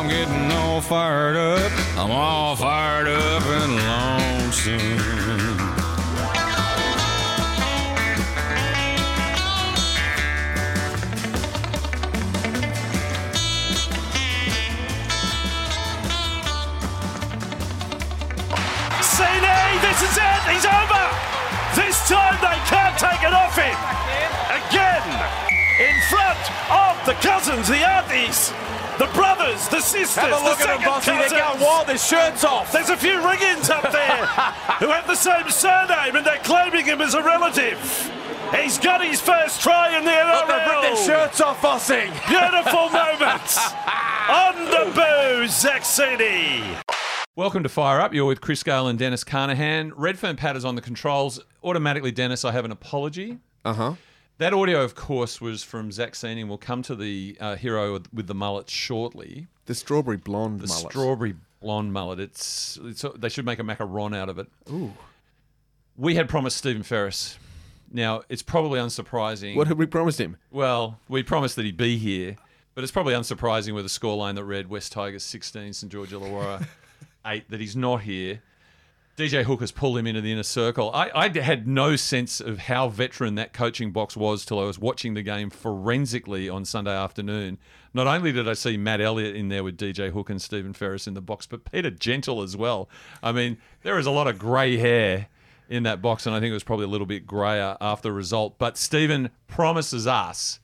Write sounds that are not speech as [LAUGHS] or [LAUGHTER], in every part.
I'm getting all fired up. I'm all fired up and lonesome. This is it. He's over. This time they can't take it off him. Again, in front of the cousins, the aunties, the brothers, the sisters, Have a look the at them, second Bossy. They're cousins. going wild. Their shirts off. There's a few ring-ins up there [LAUGHS] who have the same surname and they're claiming him as a relative. He's got his first try in the Look, they've their shirts off, Bossy. Beautiful [LAUGHS] moments. On the booze, Zach City. Welcome to Fire Up. You're with Chris Gale and Dennis Carnahan. Redfern Pat is on the controls. Automatically, Dennis, I have an apology. Uh huh. That audio, of course, was from Zach Cini. We'll come to the uh, hero with- with the mullet shortly. The strawberry blonde mullet. The mullet. strawberry blonde mullet. It's, it's they should make a macaron out of it. Ooh. We had promised Stephen Ferris. Now it's probably unsurprising. What had we promised him? Well, we promised that he'd be here, but it's probably unsurprising with a scoreline that read West Tigers 16, St George Illawarra [LAUGHS] 8 that he's not here. DJ Hook has pulled him into the inner circle. I, I had no sense of how veteran that coaching box was till I was watching the game forensically on Sunday afternoon. Not only did I see Matt Elliott in there with DJ Hook and Stephen Ferris in the box, but Peter Gentle as well. I mean, there is a lot of grey hair in that box, and I think it was probably a little bit greyer after the result. But Stephen promises us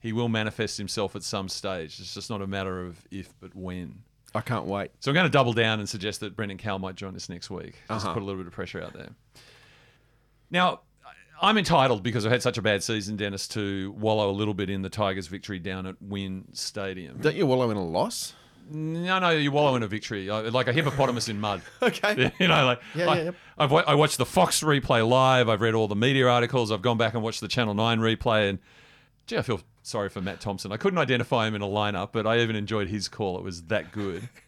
he will manifest himself at some stage. It's just not a matter of if, but when. I can't wait. So I'm going to double down and suggest that Brendan Cal might join us next week. Just Uh-huh. put a little bit of pressure out there. Now, I'm entitled because I've had such a bad season, Dennis, to wallow a little bit in the Tigers' victory down at WIN Stadium. Don't you wallow in a loss? No, no, you wallow in a victory, like a hippopotamus in mud. [LAUGHS] Okay. [LAUGHS] You know, like Yeah, I, yeah, yeah. I've I watched the Fox replay live. I've read all the media articles. I've gone back and watched the Channel Nine replay, and gee, I feel sorry for Matt Thompson. I couldn't identify him in a lineup, but I even enjoyed his call. It was that good. [LAUGHS]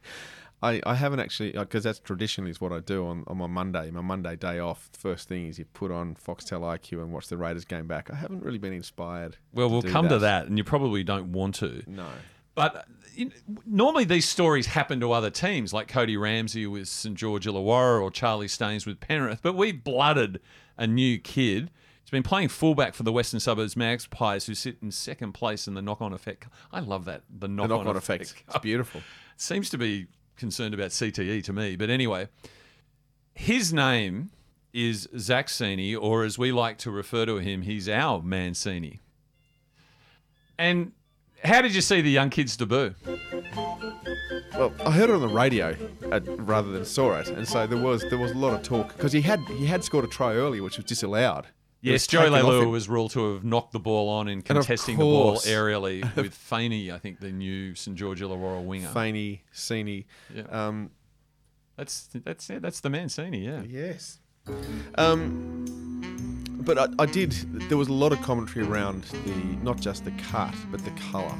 I, I haven't actually because that's traditionally is what I do on, on my Monday, my Monday day off. The first thing is you put on Foxtel IQ and watch the Raiders game back. I haven't really been inspired. Well, to we'll come to that, and you probably don't want to. No. But uh, you know, normally these stories happen to other teams, like Cody Ramsey with St George Illawarra or Charlie Staines with Penrith. But we blooded a new kid. He's been playing fullback for the Western Suburbs Magpies, who sit in second place in the knock-on effect. I love that the The knock-on, knock-on effect. It's beautiful. [LAUGHS] Seems to be concerned about CTE to me, but anyway, his name is Zach Cini, or as we like to refer to him, he's our Mancini. And how did you see the young kid's debut? Well, I heard it on the radio uh, rather than saw it, and so there was there was a lot of talk because he had he had scored a try earlier, which was disallowed. It Yes, was Joey taken off Leilua him. was ruled to have knocked the ball on in contesting the ball aerially [LAUGHS] with Faney, I think the new St George Illawarra winger. Faney, Cini. Yeah. Um, That's that's yeah, that's the Mancini, yeah. Yes. Um, but I, I did. There was a lot of commentary around the not just the cut, but the colour,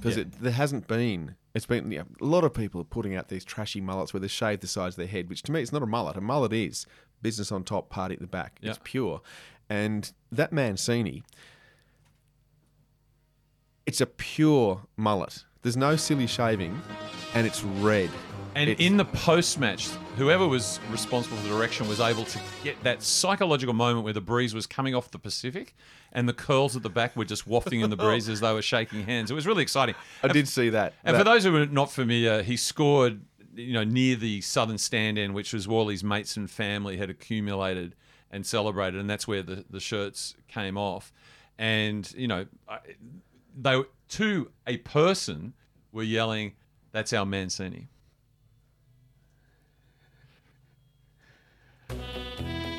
because Yeah. there hasn't been. It's been yeah, a lot of people are putting out these trashy mullets where they shave the sides of their head, which to me it's not a mullet. A mullet is business on top, party at the back. It's pure, and that Mancini. It's a pure mullet. There's no silly shaving, and it's red. And It's- in the post match, whoever was responsible for the direction was able to get that psychological moment where the breeze was coming off the Pacific and the curls at the back were just wafting in the [LAUGHS] breeze as they were shaking hands. It was really exciting. I did see that. And That- for those who are not familiar, he scored, you know, near the southern stand end, which was where all his mates and family had accumulated and celebrated, and that's where the, the shirts came off. And you know, I- they to a person were yelling, "That's our Mancini."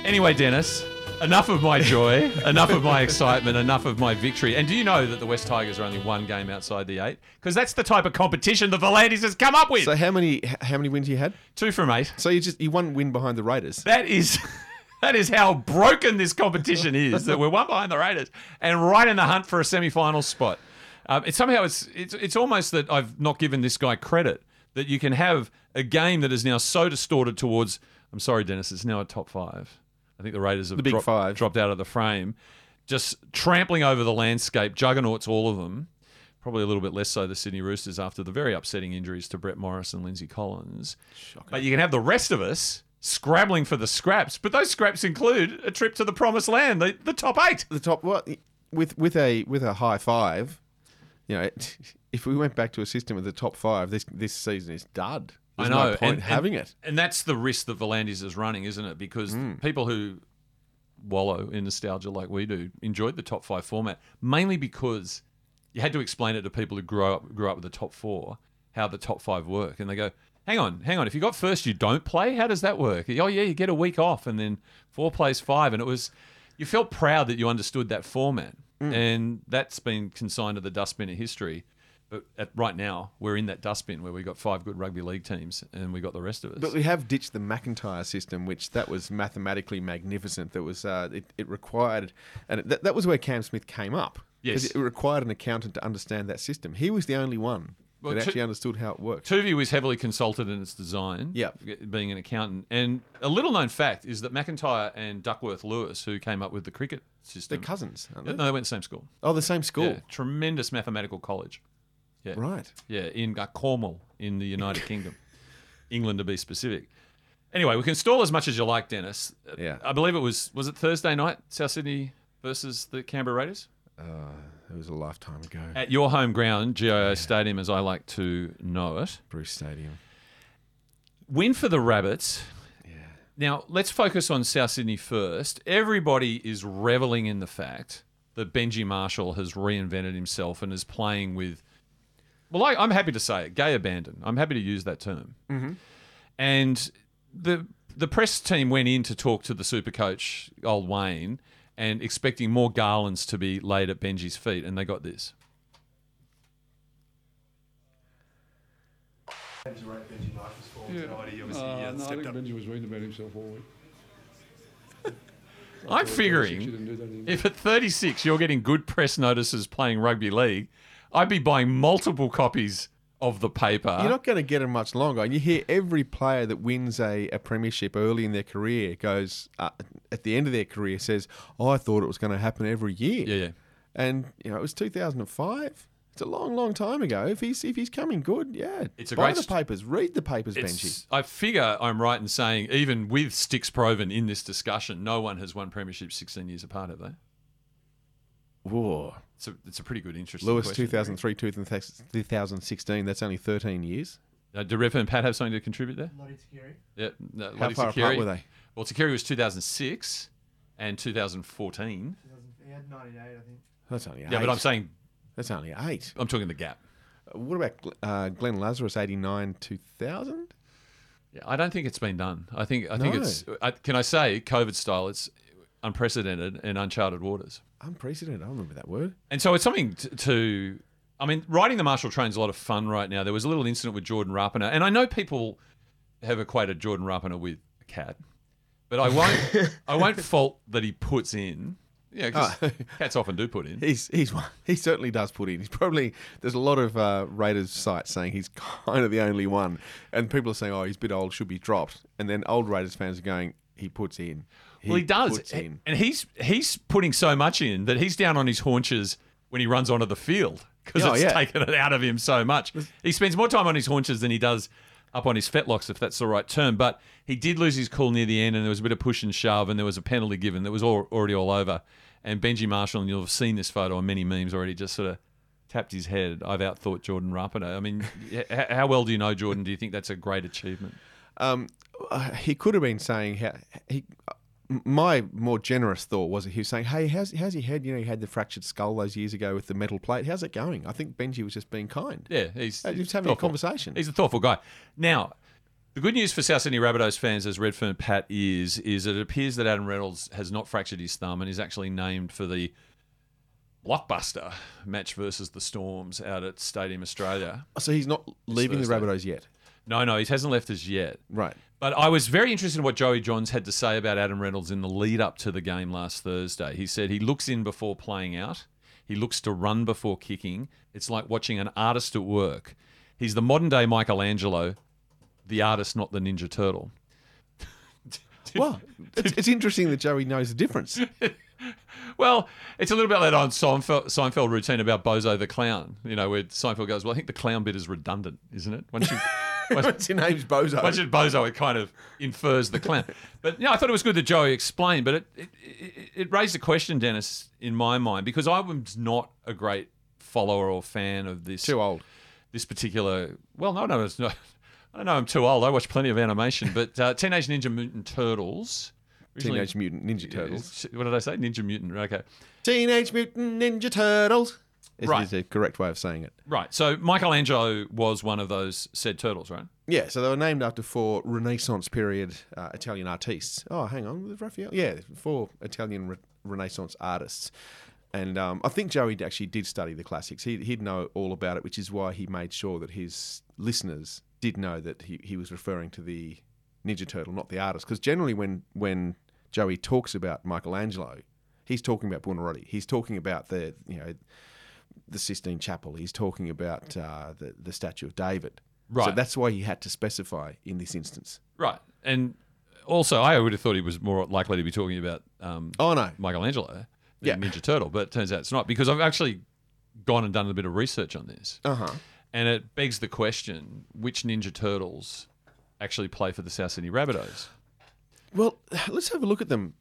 Anyway, Dennis, enough of my joy, [LAUGHS] enough of my excitement, enough of my victory. And do you know that the West Tigers are only one game outside the eight? Because that's the type of competition the V'landys has come up with. So how many how many wins you had? Two from eight. So you just you one win behind the Raiders. That is. [LAUGHS] That is how broken this competition is. That we're one behind the Raiders and right in the hunt for a semi-final spot. Um, it's somehow it's it's it's almost that I've not given this guy credit that you can have a game that is now so distorted towards. I'm sorry, Dennis. It's now a top five. I think the Raiders have The big dropped, five. dropped out of the frame, just trampling over the landscape, juggernauts, all of them. probably a little bit less so the Sydney Roosters after the very upsetting injuries to Brett Morris and Lindsay Collins. But you can have the rest of us scrabbling for the scraps. But those scraps include a trip to the promised land, the, the top eight. the top what with with a with a high five, you know, [LAUGHS] if we went back to a system with the top five, this this season is dud. There's I know. no point and, having and- it. And that's the risk that V'landys is running, isn't it? Because hmm. people who wallow in nostalgia like we do enjoyed the top five format, mainly because you had to explain it to people who grew up grew up with the top four, how the top five work. And they go, Hang on, hang on. If you got first you don't play, how does that work? Oh yeah, you get a week off and then four plays five. And it was you felt proud that you understood that format. And that's been consigned to the dustbin of history. But at, right now, we're in that dustbin where we got five good rugby league teams, and we got the rest of us. But we have ditched the McIntyre system, which that was mathematically magnificent. That was uh, it, it required, and that, that was where Cam Smith came up. Yes. it required an accountant to understand that system. He was the only one Well, that actually understood how it worked. Tuvey was heavily consulted in its design. Yep. Being an accountant. And a little known fact is that McIntyre and Duckworth Lewis, who came up with the cricket system, They're cousins, aren't No, they? they went to the same school. Oh, the same school. Yeah. Tremendous mathematical college. Yeah. Right. Yeah, in uh, Cornwall in the United Kingdom. [LAUGHS] England to be specific. Anyway, we can stall as much as you like, Dennis. Uh, Yeah. I believe it was was it Thursday night, South Sydney versus the Canberra Raiders? It was a lifetime ago. At your home ground, GIO Stadium, as I like to know it. Bruce Stadium. Win for the Rabbits. Now, let's focus on South Sydney first. Everybody is reveling in the fact that Benji Marshall has reinvented himself and is playing with, well, I, I'm happy to say it, gay abandon. I'm happy to use that term. Mm-hmm. And the the press team went in to talk to the super coach, old Wayne, and expecting more garlands to be laid at Benji's feet, and they got this. Yeah. Uh, no, I think Benji was reading about himself all week. [LAUGHS] I'm figuring didn't do that anymore. if at 36 you're getting good press notices playing rugby league, I'd be buying multiple copies of the paper. You're not going to get it much longer. And you hear every player that wins a, a premiership early in their career goes, uh, at the end of their career, says, oh, I thought it was going to happen every year. yeah, yeah. And, you know, it was 2005. It's a long, long time ago. If he's if he's coming good, yeah. It's a buy great the st- papers, read the papers, Benji. I figure I'm right in saying, even with Sticks Proven in this discussion, no one has won premiership 16 years apart, have they? Whoa. It's a, it's a pretty good, interesting Lewis, question. 2003, 2016. That's only 13 years. Uh, do Rev and Pat have something to contribute there? Lote Tuqiri. Yeah. No, How Lote far Tuqiri. apart were they? Well, Tuqiri was 2006 and 2014. 2000, he had 98, I think. That's only eight. Yeah, but I'm saying, That's only eight. I'm talking the gap. Uh, What about uh, Glenn Lazarus, 89, 2000? Yeah, I don't think it's been done. I think I think No. it's. I, can I say COVID style? It's unprecedented and uncharted waters. Unprecedented. I remember that word. And so it's something to, to. I mean, riding the Marshall train's a lot of fun right now. There was a little incident with Jordan Rapana, and I know people have equated Jordan Rapana with a cat, but I won't. [LAUGHS] I won't fault that he puts in. Yeah, 'cause Oh. [LAUGHS] cats often do put in. He's he's one. He certainly does put in. He's probably there's a lot of uh, Raiders sites saying he's [LAUGHS] kind of the only one, and people are saying, "Oh, he's a bit old, should be dropped." And then old Raiders fans are going, "He puts in." Well, he does, and he's he's putting so much in that he's down on his haunches when he runs onto the field because Oh, it's yeah. taken it out of him so much. He spends more time on his haunches than he does up on his fetlocks, if that's the right term. But he did lose his cool near the end, and there was a bit of push and shove, and there was a penalty given that was all, already all over. And Benji Marshall, and you'll have seen this photo on many memes already, just sort of tapped his head. I've outthought Jordan Rapana. I mean, [LAUGHS] how well do you know Jordan? Do you think that's a great achievement? Um, uh, he could have been saying how he. My more generous thought was he was saying, "Hey, how's how's your head? You know, you had the fractured skull those years ago with the metal plate. How's it going?" I think Benji was just being kind. Yeah, he's, Uh, just having a conversation. He's a thoughtful guy. Now, the good news for South Sydney Rabbitohs fans, as Redfern Pat is, is that it appears that Adam Reynolds has not fractured his thumb and is actually named for the blockbuster match versus the Storms out at Stadium Australia. So he's not leaving the Rabbitohs yet, No, no, he hasn't left us yet. right? But I was very interested in what Joey Johns had to say about Adam Reynolds in the lead up to the game last Thursday. He said he looks in before playing out. He looks to run before kicking. It's like watching an artist at work. He's the modern day Michelangelo, the artist, not the Ninja Turtle. [LAUGHS] Well, it's, it's interesting that Joey knows the difference. [LAUGHS] Well, it's a little bit like that on Seinfeld, Seinfeld routine about Bozo the clown. You know, where Seinfeld goes, "Well, I think the clown bit is redundant, isn't it?" Once you [LAUGHS] What's your name's Bozo? once you Bozo, it kind of infers the clown. But yeah, I thought it was good that Joey explained. But it it, it it raised a question, Dennis, in my mind because I was not a great follower or fan of this Too old. this particular. Well, no, no, it's not. I don't know. I'm too old. I watch plenty of animation, but uh, Teenage Ninja Mutant Turtles. Teenage Mutant Ninja Turtles. What did I say? Ninja Mutant. Okay. Teenage Mutant Ninja Turtles. Is, Right. is correct way of saying it. Right. So Michelangelo was one of those said turtles, right? Yeah, so they were named after four Renaissance period uh, Italian artists. Oh, hang on, Raphael? Yeah, four Italian re- Renaissance artists. And um, I think Joey actually did study the classics. He, he'd know all about it, which is why he made sure that his listeners did know that he, he was referring to the Ninja Turtle, not the artist. Because generally, when, when Joey talks about Michelangelo, he's talking about Buonarroti. He's talking about the, you know, the Sistine Chapel. He's talking about uh, the, the statue of David. Right. So that's why he had to specify in this instance. Right. And also, I would have thought he was more likely to be talking about um, Oh no, Michelangelo than Yeah. Ninja Turtle, but it turns out it's not because I've actually gone and done a bit of research on this, uh huh. and it begs the question: which Ninja Turtles actually play for the South Sydney Rabbitohs? Well, let's have a look at them.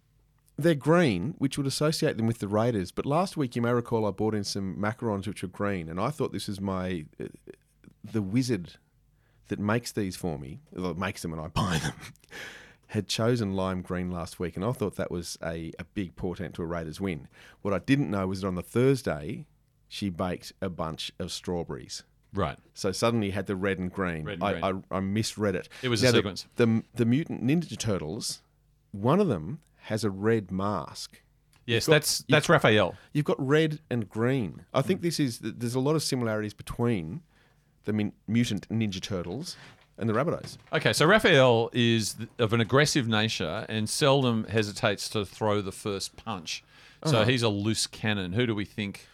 They're green, which would associate them with the Raiders. But last week, you may recall, I bought in some macarons which were green, and I thought this was my uh, the wizard that makes these for me, or makes them and I [LAUGHS] buy them. Had chosen lime green last week, and I thought that was a, a big portent to a Raiders win. What I didn't know was that on the Thursday, she baked a bunch of strawberries. Right. So suddenly you had the red and green. Red and I, green. I, I misread it. It was a Now, the- sequence. The, the mutant Ninja Turtles, one of them has a red mask. Yes, got- that's that's Raphael. You've got red and green. I think this is there's a lot of similarities between the min- mutant Ninja Turtles and the Rabbitohs. Okay, so Raphael is of an aggressive nature and seldom hesitates to throw the first punch. So Uh-huh. he's a loose cannon. Who do we think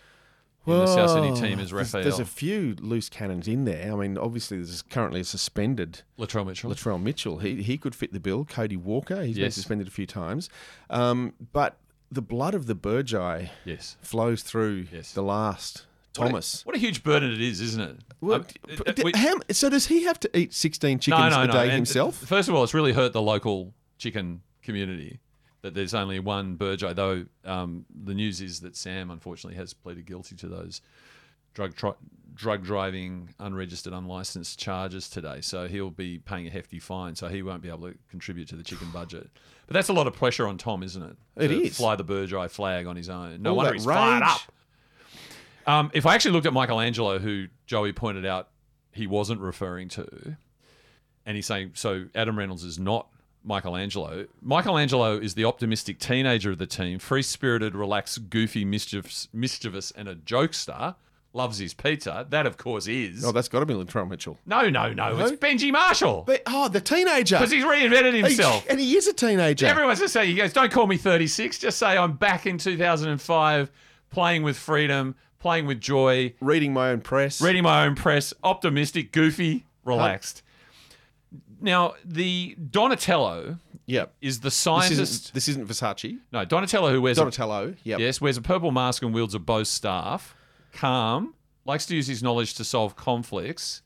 in the South Sydney team is There's- Raphael? There's, a few loose cannons in there. I mean, obviously there's currently a suspended Latrell Mitchell. Latrell Mitchell. He he could fit the bill. Cody Walker. He's been suspended a few times. Um, but the blood of the Burgeye yes. flows through Yes. the last What a- Thomas. What a, huge burden it is, isn't it? Well, Um, we- how- so does he have to eat 16 chickens no, no, a day And himself? First of all, it's really hurt the local chicken community that there's only one Burgeye, though um, the news is that Sam, unfortunately, has pleaded guilty to those drug tri- drug driving, unregistered, unlicensed charges today. So he'll be paying a hefty fine, so he won't be able to contribute to the chicken budget. But that's a lot of pressure on Tom, isn't it? It to is. Fly the Burgeye flag on his own. No All wonder he's fired up. Um, if I actually looked at Michelangelo, who Joey pointed out he wasn't referring to, and he's saying, so Adam Reynolds is not Michelangelo. Michelangelo is the optimistic teenager of the team, free spirited, relaxed, goofy, mischievous, mischievous, and a jokester. Loves his pizza. That, of course, is. Oh, that's got to be Latrell Mitchell. no, no, no. It's Benji Marshall. But, oh, the teenager. Because he's reinvented He- himself. and he is a teenager. Everyone's just saying, he goes, don't call me 36. Just say I'm back in 2005, playing with freedom, playing with joy, Reading my own press. reading my own press, optimistic, goofy, relaxed. Now, the Donatello Yep. is the This scientist. isn't, this isn't Versace. no, Donatello who wears a, Donatello. Yep. yes wears a purple mask and wields a bow staff. Calm, likes to use his knowledge to solve conflicts.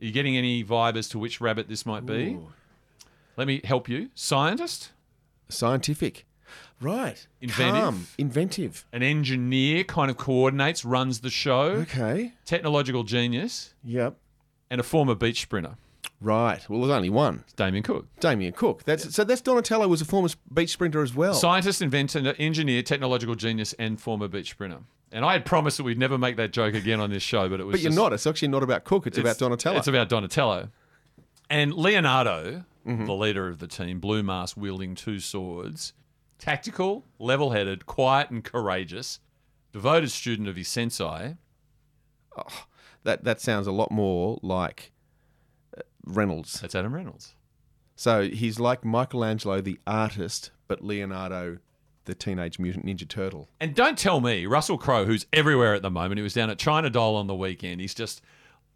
Are you getting any vibe as to which rabbit this might be? Ooh. Let me help you. Scientist, Scientific. Right. Inventive. Calm. Inventive. an engineer, kind of coordinates, runs the show. Okay. Technological genius, Yep. and a former beach sprinter. Right. Well, there's only one. It's Damien Cook. Damien Cook. That's so. That's Donatello was a former beach sprinter as well. Scientist, inventor, engineer, technological genius, and former beach sprinter. And I had promised that we'd never make that joke again on this show, but it was. but you're just- not. It's actually not about Cook. It's, about Donatello. It's about Donatello. And Leonardo, Mm-hmm. the leader of the team, blue mask wielding two swords, tactical, level headed, quiet, and courageous, devoted student of his sensei. that that sounds a lot more like Reynolds. That's Adam Reynolds. So he's like Michelangelo, the artist, but Leonardo, the Teenage Mutant Ninja Turtle. And don't tell me, Russell Crowe, who's everywhere at the moment, he was down at China Doll on the weekend. He's just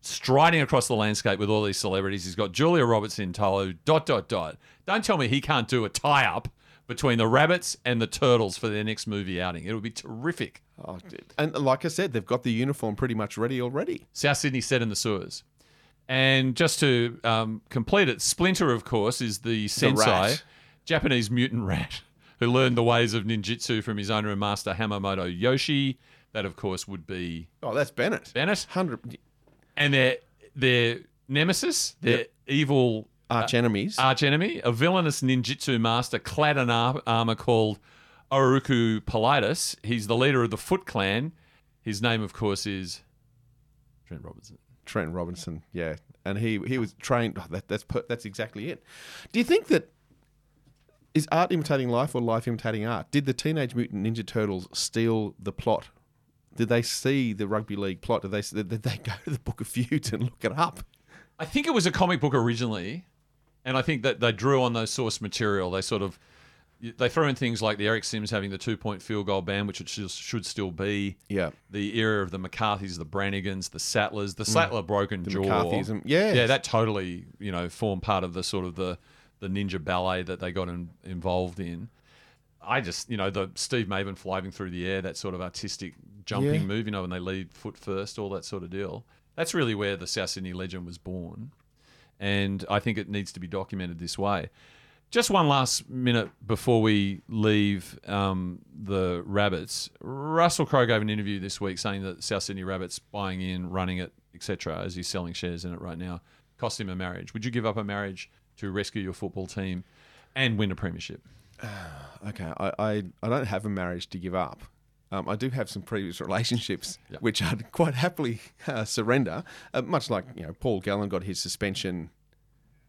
striding across the landscape with all these celebrities. He's got Julia Roberts in tow, dot, dot, dot. Don't tell me he can't do a tie up between the Rabbits and the Turtles for their next movie outing. It would be terrific. Oh, and like I said, they've got the uniform pretty much ready already. South Sydney set in the sewers. And just to um, complete it, Splinter, of course, is the sensei, rat. Japanese mutant rat, [LAUGHS] who learned the ways of ninjutsu from his owner and master Hamamoto Yoshi. That, of course, would be Oh, that's Bennett. Bennett. Hundred And their their nemesis, their Yep. evil arch enemies. arch enemy, a villainous ninjutsu master clad in ar- armor called Oroku Politis. He's the leader of the Foot Clan. His name, of course, is Trent Robertson. Trent Robinson, yeah, and he he was trained. oh, that, that's per, that's exactly it. Do you think that is art imitating life or life imitating art? Did the Teenage Mutant Ninja Turtles steal the plot? Did they see the rugby league plot? Did they did they go to the Book of Feuds and look it up? I think it was a comic book originally, and I think that they drew on those source material. They sort of they throw in things like the Eric Simms having the two point field goal ban, which it should, should still be. Yeah. The era of the McCarthys, the Brannigans, the Sattlers, the mm. Sattler broken jaw. McCarthyism, yes. Yeah, that totally you know formed part of the sort of the the ninja ballet that they got in, involved in. I just, you know, the Steve Mavin flying through the air, that sort of artistic jumping Yeah. move, you know, when they lead foot first, all that sort of deal. That's really where the South Sydney legend was born. And I think it needs to be documented this way. Just one last minute before we leave um, the Rabbits. Russell Crowe gave an interview this week saying that South Sydney Rabbits buying in, running it, etc., as he's selling shares in it right now, cost him a marriage. Would you give up a marriage to rescue your football team and win a premiership? [SIGHS] Okay, I, I, I don't have a marriage to give up. Um, I do have some previous relationships which I'd quite happily uh, surrender. Uh, much like you know, Paul Gallen got his suspension.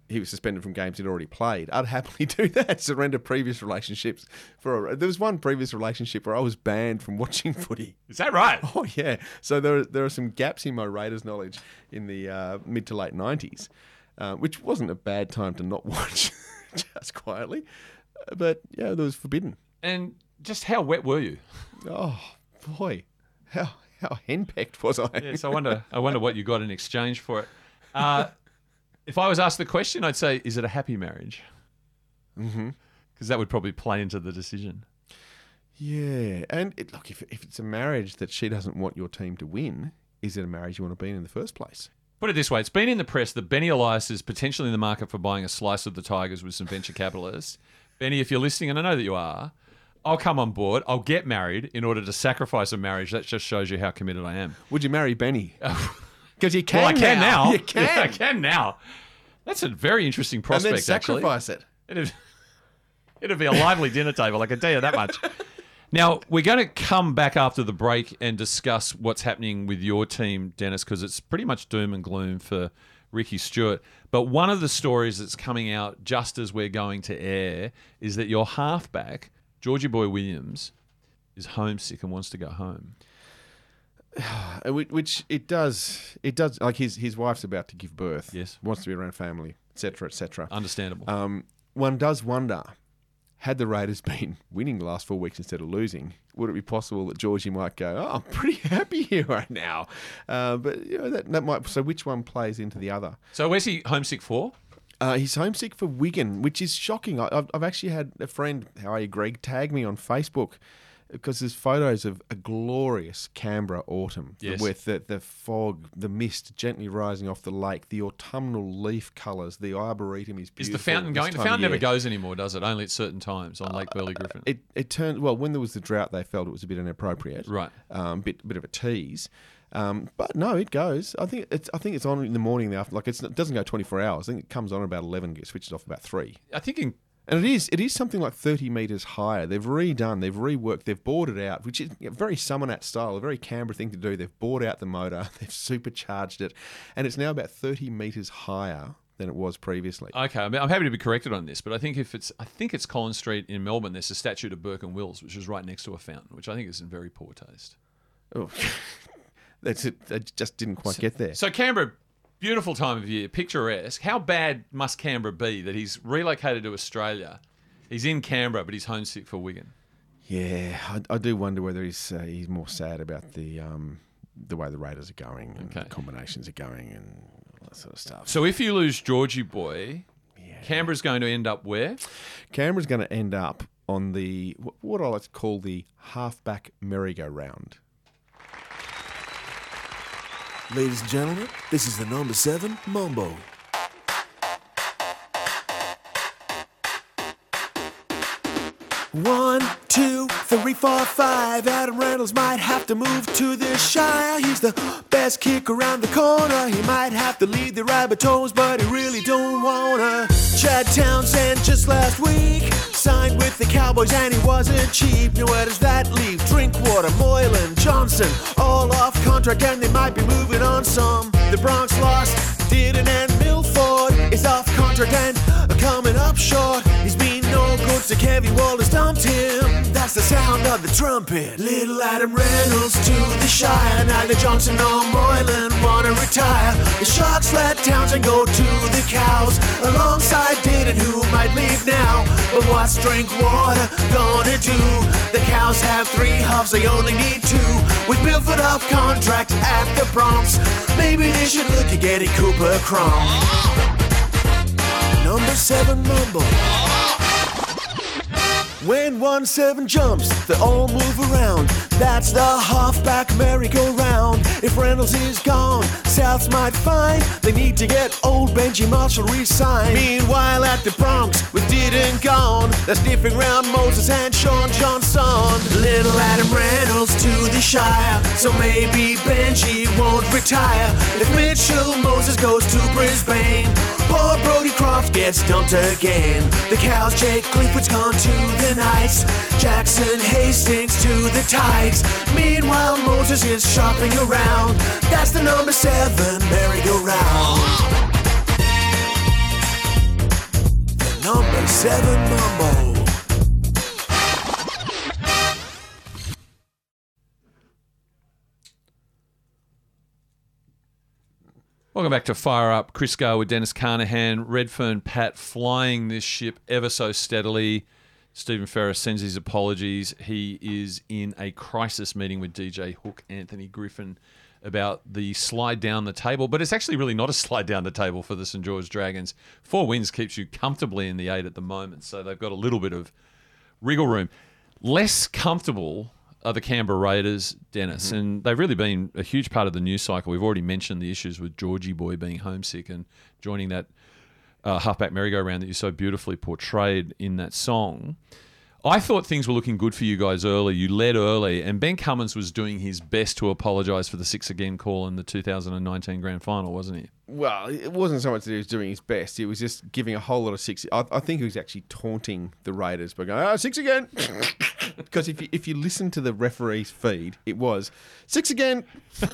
He was suspended from games he'd already played. I'd happily [LAUGHS] do that. Surrender previous relationships for. A, there was one previous relationship where I was banned from watching footy. Is that right? [LAUGHS] Oh yeah. So there are, there are some gaps in my Raiders knowledge in the uh, mid to late nineties, uh, which wasn't a bad time to not [LAUGHS] watch, just quietly. Uh, But yeah, there was forbidden. And just how wet were you? Oh boy, how how henpecked was I? Yes, I wonder. I wonder what you got in exchange for it. Uh, if I was asked the question, I'd say, "Is it a happy marriage?" Mm-hmm. Because that would probably play into the decision. Yeah, and it, look, if if it's a marriage that she doesn't want your team to win, is it a marriage you want to be in in the first place? Put it this way: it's been in the press that Benny Elias is potentially in the market for buying a slice of the Tigers with some venture capitalists. Benny, if you're listening, and I know that you are, I'll come on board. I'll get married in order to sacrifice a marriage. That just shows you how committed I am. Would you marry Benny? [LAUGHS] Because you can. well, I can now. [LAUGHS] You can. [LAUGHS] Yeah, I can now. That's a very interesting and prospect. then actually. sacrifice it. It'd, [LAUGHS] it'd be a lively dinner table, I can tell you that much. Now, we're going to come back after the break and discuss what's happening with your team, Dennis, because it's pretty much doom and gloom for Ricky Stewart. But one of the stories that's coming out just as we're going to air is that your halfback, Georgie Boy Williams, is homesick and wants to go home. [SIGHS] Whi- Which it does. It does. Like his his wife's about to give birth. Yes. Wants to be around family, etc., etc. Understandable. Um, one does wonder, had the Raiders [LAUGHS] been winning the last four weeks instead of losing, would it be possible that Georgie might go, "Oh, I'm pretty [LAUGHS] happy here right now"? Uh, but you know that that might. So which one plays into the other? so, where's he homesick for? Uh, he's homesick for Wigan, which is shocking. I, I've, I've actually had a friend, how are you, Greg, tag me on Facebook because there's photos of a glorious Canberra autumn Yes. with the, the fog, the mist gently rising off the lake, the autumnal leaf colours, the arboretum is beautiful. Is the fountain going? The fountain never goes anymore, does it? Only at certain times on Lake Burley Griffin. It, it turned well when there was the drought. They felt it was a bit inappropriate, Right. Um, bit bit of a tease, um, but no, it goes. I think it's I think it's on in the morning now. Like it's, it doesn't go twenty four hours. I think it comes on about eleven, gets switched off about three. I think in And it is it is something like thirty meters higher. They've redone, they've reworked, they've bored it out, which is know, very Summernats style, a very Canberra thing to do. They've bored out the motor, [LAUGHS] they've supercharged it, and it's now about thirty meters higher than it was previously. Okay, I mean, I'm happy to be corrected on this, but I think if it's, I think it's Collins Street in Melbourne. There's a statue to Burke and Wills, which is right next to a fountain, which I think is in very poor taste. Oh, [LAUGHS] that's it. They just didn't quite get there. So Canberra, beautiful time of year, picturesque. How bad must Canberra be that he's relocated to Australia? He's in Canberra, but he's homesick for Wigan. Yeah, I, I do wonder whether he's uh, he's more sad about the um, the way the Raiders are going, and Okay. the combinations are going, and all that sort of stuff. So if you lose Georgie Boy, Canberra's going to end up where? Canberra's going to end up on the what I like to call the halfback merry-go-round. Ladies and gentlemen, this is the number seven Mambo. One, two, three, four, five. Adam Reynolds might have to move to the Shire. He's the best kick around the corner. He might have to lead the Rabbitohs, but he really don't wanna. Chad Townsend just last week signed with the Cowboys and he wasn't cheap. Now where does that leave? Drinkwater, Moylan, Johnson, all off contract and they might be moving on some. The Bronx lost Didden and Milford is off contract and coming up short. He's been good, so Kevin Walters dumped him. That's the sound of the trumpet. Little Adam Reynolds to the Shire. Neither Johnson nor Moylan wanna retire. The Sharks let Townsend go to the Cows alongside Didden, who might leave now. But what's drink water gonna do? The Cows have three halves, they only need two. With Milford off contract at the Bronx, maybe they should look at getting Cooper Cronk. Number seven Mumble. When one seven jumps, they all move around. That's the halfback merry-go-round. If Reynolds is gone, Souths might find they need to get old Benji Marshall re-signed. Meanwhile, at the Bronx, with Didden gone, they're sniffing round Moses and Shaun Johnson. Little Adam Reynolds to the Shire, so maybe Benji won't retire. If Mitchell Moses goes to Brisbane, poor Brodie Croft gets dumped again. The Cows, Jake Clifford's gone to the Knights. Jackson Hastings to the Tigers. Meanwhile, Moses is shopping around. That's the number seven merry-go-round. The number seven Mambo. Welcome back to Fire Up. Chris Gale with Dennis Carnahan, Redfern Pat flying this ship ever so steadily. Stephen Ferris sends his apologies. He is in a crisis meeting with DJ Hook, Anthony Griffin, about the slide down the table. But it's actually really not a [LAUGHS] slide down the table for the St George Dragons. Four wins keeps you comfortably in the eight at the moment, so they've got a little bit of wriggle room. Less comfortable are the Canberra Raiders, Dennis, mm-hmm. and they've really been a huge part of the news cycle. We've already mentioned the issues with Georgie Boy being homesick and joining that uh, halfback merry-go-round that you so beautifully portrayed in that song. I thought things were looking good for you guys early. You led early, and Ben Cummins was doing his best to apologise for the six again call in the 2019 grand final, wasn't he? Well, it wasn't so much that he was doing his best. He was just giving a whole lot of six. I, I think he was actually taunting the Raiders by going, "Ah, six again." [LAUGHS] Because if you if you listen to the referee's feed, it was six again, [LAUGHS] six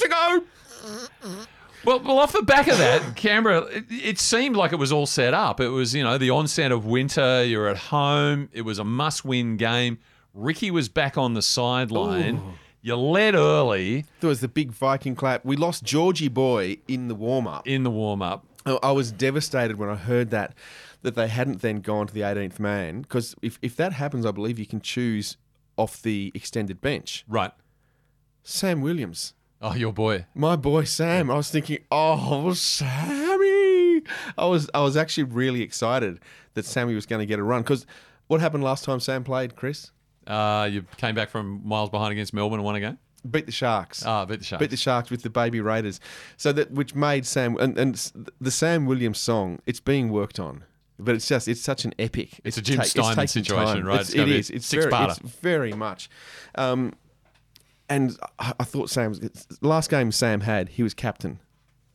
to go. Well, well, off the back of that, [LAUGHS] Canberra, it, it seemed like it was all set up. It was, you know, the onset of winter. You're at home. It was a must-win game. Ricky was back on the sideline. You led early There was the big Viking clap. We lost Georgie Boy in the warm up. in the warm-up. I I was devastated when I heard that that they hadn't then gone to the 18th man because if if that happens, I believe you can choose off the extended bench. Right. Sam Williams. Oh, your boy. My boy Sam. I was thinking, oh, Sammy. I was I was actually really excited that Sammy was going to get a run because what happened last time Sam played, Chris? Uh, you came back from miles behind against Melbourne and won again. Beat the Sharks. Ah, beat the Sharks. Beat the Sharks with the baby Raiders. So that which made Sam and, and the Sam Williams song. It's being worked on. But it's just it's such an epic. It's a Jim ta- Steinman situation, time. right? It's, It's it is. It's six very, parter. it's very much. Um, and I, I thought Sam was the last game Sam had. He was captain,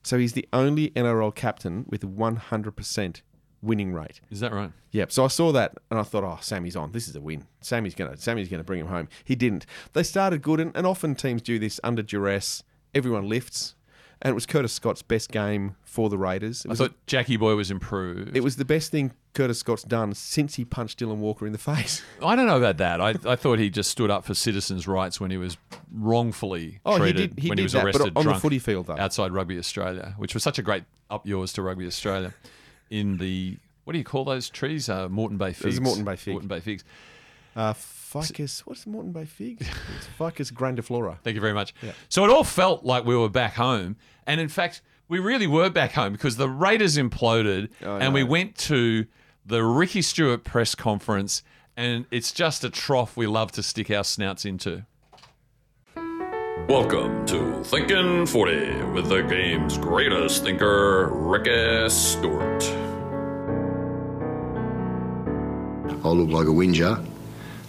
so he's the only NRL captain with 100% winning rate. Is that right? Yep. So I saw that and I thought, oh, Sammy's on. This is a win. Sammy's gonna Sammy's gonna bring him home. He didn't. They started good, and, and often teams do this under duress. Everyone lifts, and it was Curtis Scott's best game for the Raiders. It I thought Jackie Boy was improved. it was the best thing Curtis Scott's done since he punched Dylan Walker in the [LAUGHS] face. I don't know about that. I, I thought he just stood up for citizens' rights when he was wrongfully Oh, he treated did- he when did he was that, arrested on the footy field, though. outside Rugby Australia, which was such a great up yours to Rugby Australia in the what do you call those trees? Uh, Moreton Bay figs. a Moreton Bay fig. Moreton Bay figs. Uh, Ficus, what's the Moreton Bay fig? [LAUGHS] It's Ficus grandiflora. Thank you very much. So it all felt like we were back home, and in fact, we really were back home because the Raiders imploded, oh, I and we went to the Ricky Stewart press conference, and it's just a trough we love to stick our snouts into. Welcome to Thinking 40 with the game's greatest thinker, Ricky Stewart. I look like a whinger,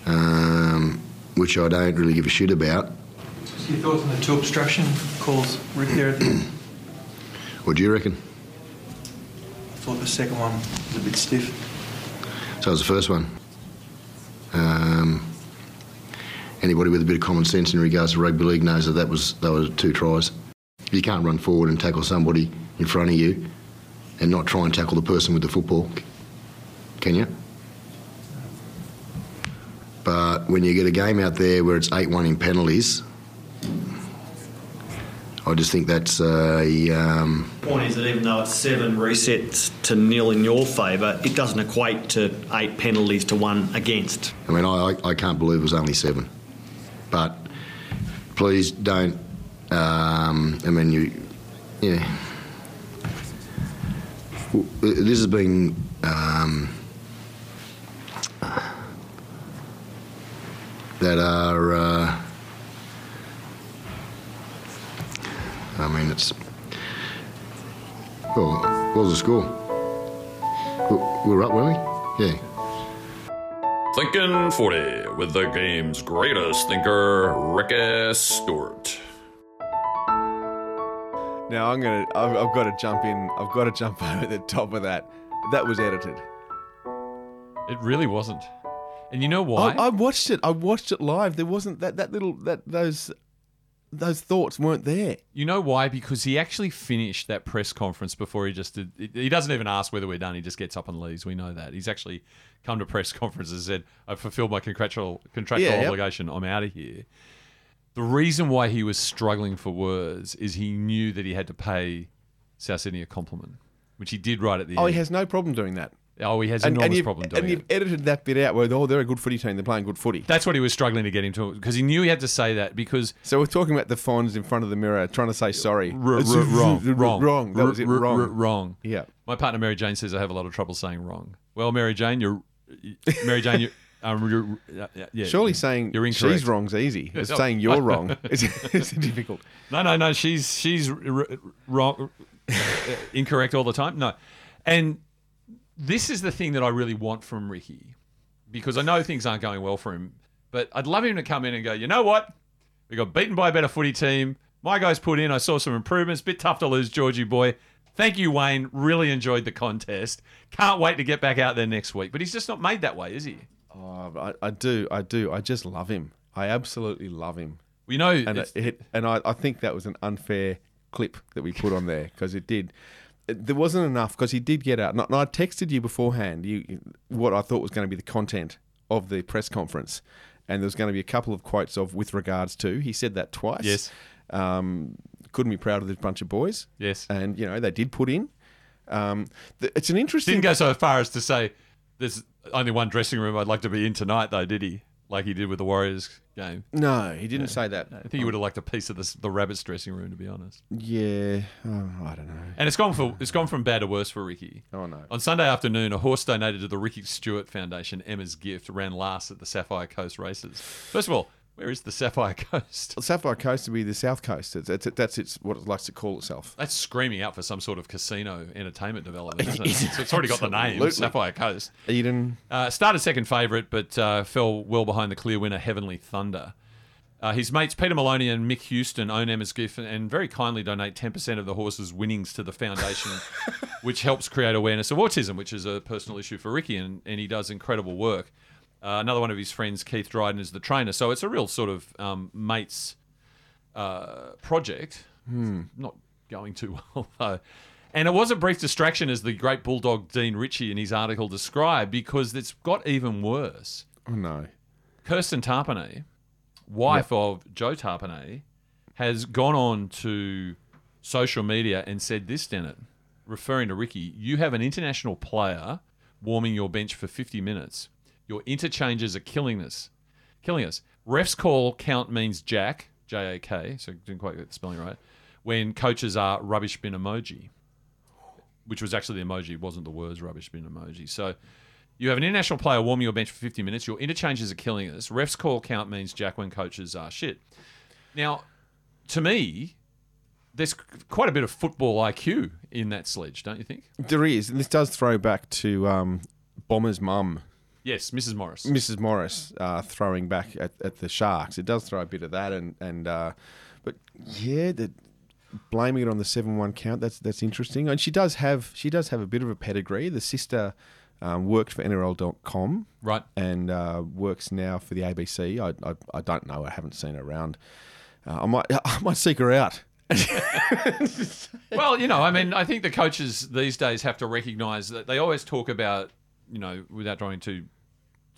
um, which I don't really give a shit about. What's your thoughts on the two obstruction calls, Rick, there at the end? [CLEARS THROAT] What do you reckon? I thought the second one was a bit stiff. So was the first one. Um, anybody with a bit of common sense in regards to rugby league knows that that was that was two tries. You can't run forward and tackle somebody in front of you and not try and tackle the person with the football, can you? But when you get a game out there where it's eight-one in penalties, I just think that's a. Um, point is that even though it's seven resets to nil in your favour, it doesn't equate to eight penalties to one against. I mean, I, I can't believe it was only seven. But please don't. Um, I mean, you. Yeah. This has been. Um, that are. Uh, I mean, it's. Well, what was the score? We- We're up, weren't we? Yeah. Thinking 40 with the game's greatest thinker, Ricky Stewart. Now I'm gonna. I've, I've got to jump in. I've got to jump [LAUGHS] over the top of that. That was edited. It really wasn't. And you know why? I, I watched it. I watched it live. There wasn't that that little that those those thoughts weren't there. You know why? Because he actually finished that press conference before he just did. He doesn't even ask whether we're done. He just gets up and leaves. We know that. He's actually come to press [LAUGHS] conferences and said, "I've fulfilled my contractual contractual Yeah, yep. obligation. I'm out of here." The reason why he was struggling for words is he knew that he had to pay South Sydney a compliment, which he did right at the Oh, end. Oh, he has no problem doing that. Oh, he has enormous you've, problem doing and you've edited that bit out where oh they're a good footy team. They're playing good footy. That's what he was struggling to get him to because he knew he had to say that because So we're talking about the Fonz in front of the mirror, trying to say sorry. R- r- [LAUGHS] wrong, wrong, wrong. That was it. Wrong. wrong. Yeah. My partner Mary Jane says I have a lot of trouble saying wrong. Well, Mary Jane, you're Mary Jane. You're, [LAUGHS] um, you're, uh, yeah, Surely saying she's wrong's easy. [LAUGHS] Yeah, saying you're wrong is, is difficult. No, no, no. She's she's r- r- wrong, uh, incorrect all the time. No, and this is the thing that I really want from Ricky, because I know things aren't going well for him. But I'd love him to come in and go. You know what? We got beaten by a better footy team. My guys put in. I saw some improvements. Bit tough to lose, Georgie boy. Thank you, Wayne. Really enjoyed the contest. Can't wait to get back out there next week. But he's just not made that way, is he? Oh, I, I do. I do. I just love him. I absolutely love him. We know. And it, and I, I think that was an unfair clip that we put on there because it did. There wasn't enough because he did get out. And I- and I texted you beforehand. You what I thought was going to be the content of the press conference, and there was going to be a couple of quotes of with regards to. He said that twice. Yes. Um, couldn't be proud of this bunch of boys. Yes. And you know they did put in. Um, th- it's an interesting. Didn't go so far as to say there's only one dressing room I'd like to be in tonight, though, did he? Like he did with the Warriors game. No, he didn't say that. I think he would have liked a piece of this, the Rabbits dressing room, to be honest. Yeah, oh, I don't know. And it's gone for it's gone from bad to worse for Ricky. Oh no. On Sunday afternoon, a horse donated to the Ricky Stewart Foundation, Emma's Gift, ran last at the Sapphire Coast races. First of all, where is the Sapphire [LAUGHS] Coast? Sapphire Coast would be the South Coast. It's, it's, that's its what it likes to call itself. That's screaming out for some sort of casino entertainment development, isn't it? [LAUGHS] So it's already got the name. Sapphire Coast. Eden. Uh, started second favourite, but uh, fell well behind the clear winner, Heavenly Thunder. Uh, his mates Peter Maloney and Mick Houston own Emma's Gift and very kindly donate 10% of the horse's winnings to the foundation, [LAUGHS] which helps create awareness of autism, which is a personal issue for Ricky, and, and he does incredible work. Uh, another one of his friends, Keith Dryden, is the trainer. So it's a real sort of um, mates uh, project. Hmm. Not going too [LAUGHS] well, though. And it was a brief distraction, as the great bulldog Dean Ritchie in his article described, because it's got even worse. Oh no. Kirsten Tapine, wife of Joe Tapine, has gone on to social media and said this, Dennett, referring to Ricky, you have an international player warming your bench for 50 minutes. Your interchanges are killing us. Killing us. Refs call count means Jack, J A K, so didn't quite get the spelling right, when coaches are rubbish bin emoji, which was actually the emoji, wasn't the words rubbish bin emoji. So You have an international player warming your bench for 50 minutes. Your interchanges are killing us. Refs call count means jack when coaches are shit. Now, to me, there's quite a bit of football IQ in that sledge, don't you think? There is, and this does throw back to um, Bomber's mum, Yes, Mrs. Morris. Mrs. Morris, uh, throwing back at, at the Sharks. It does throw a bit of that, and and uh, but yeah, the, blaming it on the seven-one count that's that's interesting. And she does have she does have a bit of a pedigree. The sister. Um, worked for NRL.com, Right. and uh, works now for the ABC. I, I, I don't know. I haven't seen her around. Uh, I might [LAUGHS] I might seek her out. [LAUGHS] Well, you know, I mean, I think the coaches these days have to recognise that they always talk about, you know, without trying to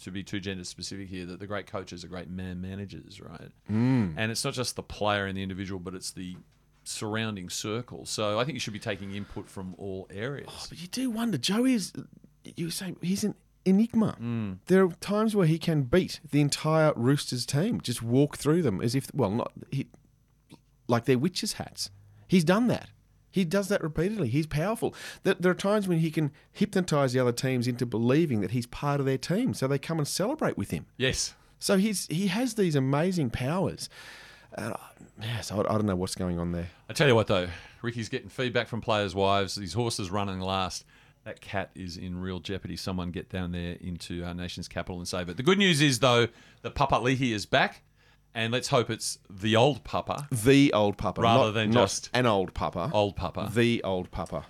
to be too gender specific here, that the great coaches are great man managers, right? Mm. And it's not just the player and the individual, but it's the surrounding circle. So I think you should be taking input from all areas. But you do wonder, Joe is, you say he's an enigma. There are times where he can beat the entire Roosters team, just walk through them as if, well, not he, like they're witches' hats. He's done that. He does that repeatedly. He's powerful. There there are times when he can hypnotise the other teams into believing that he's part of their team, so they come and celebrate with him. Yes. So he's he has these amazing powers. Uh, yeah, so I, I don't know what's going on there. I tell you what, though, Ricky's getting feedback from players' wives. These horses running last. That cat is in real jeopardy. Someone get down there into our nation's capital and save it. The good news is, though, the Papalii is back, and let's hope it's the old Papa, The old papa, Rather not- than not just an old papa. old Papa. The old papa.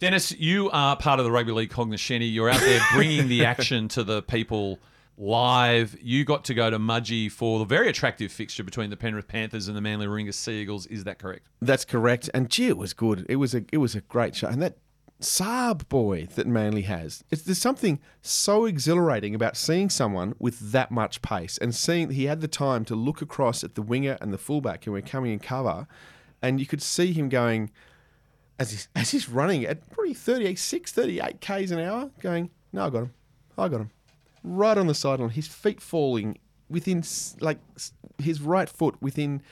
Dennis, you are part of the Rugby League Cognoscenti. You're out there bringing the action to the people live. You got to go to Mudgee for the very attractive fixture between the Penrith Panthers and the Manly Warringah Sea Eagles. Is that correct? That's correct. And gee, it was good. It was a it was a great show. And that Saab boy that Manly has, it's, there's something so exhilarating about seeing someone with that much pace and seeing that he had the time to look across at the winger and the fullback who were coming in cover, and you could see him going as he's, as he's running at probably 38, 6, 38 k's an hour, going, no, I got him, I got him, right on the sideline, his feet falling within like his right foot within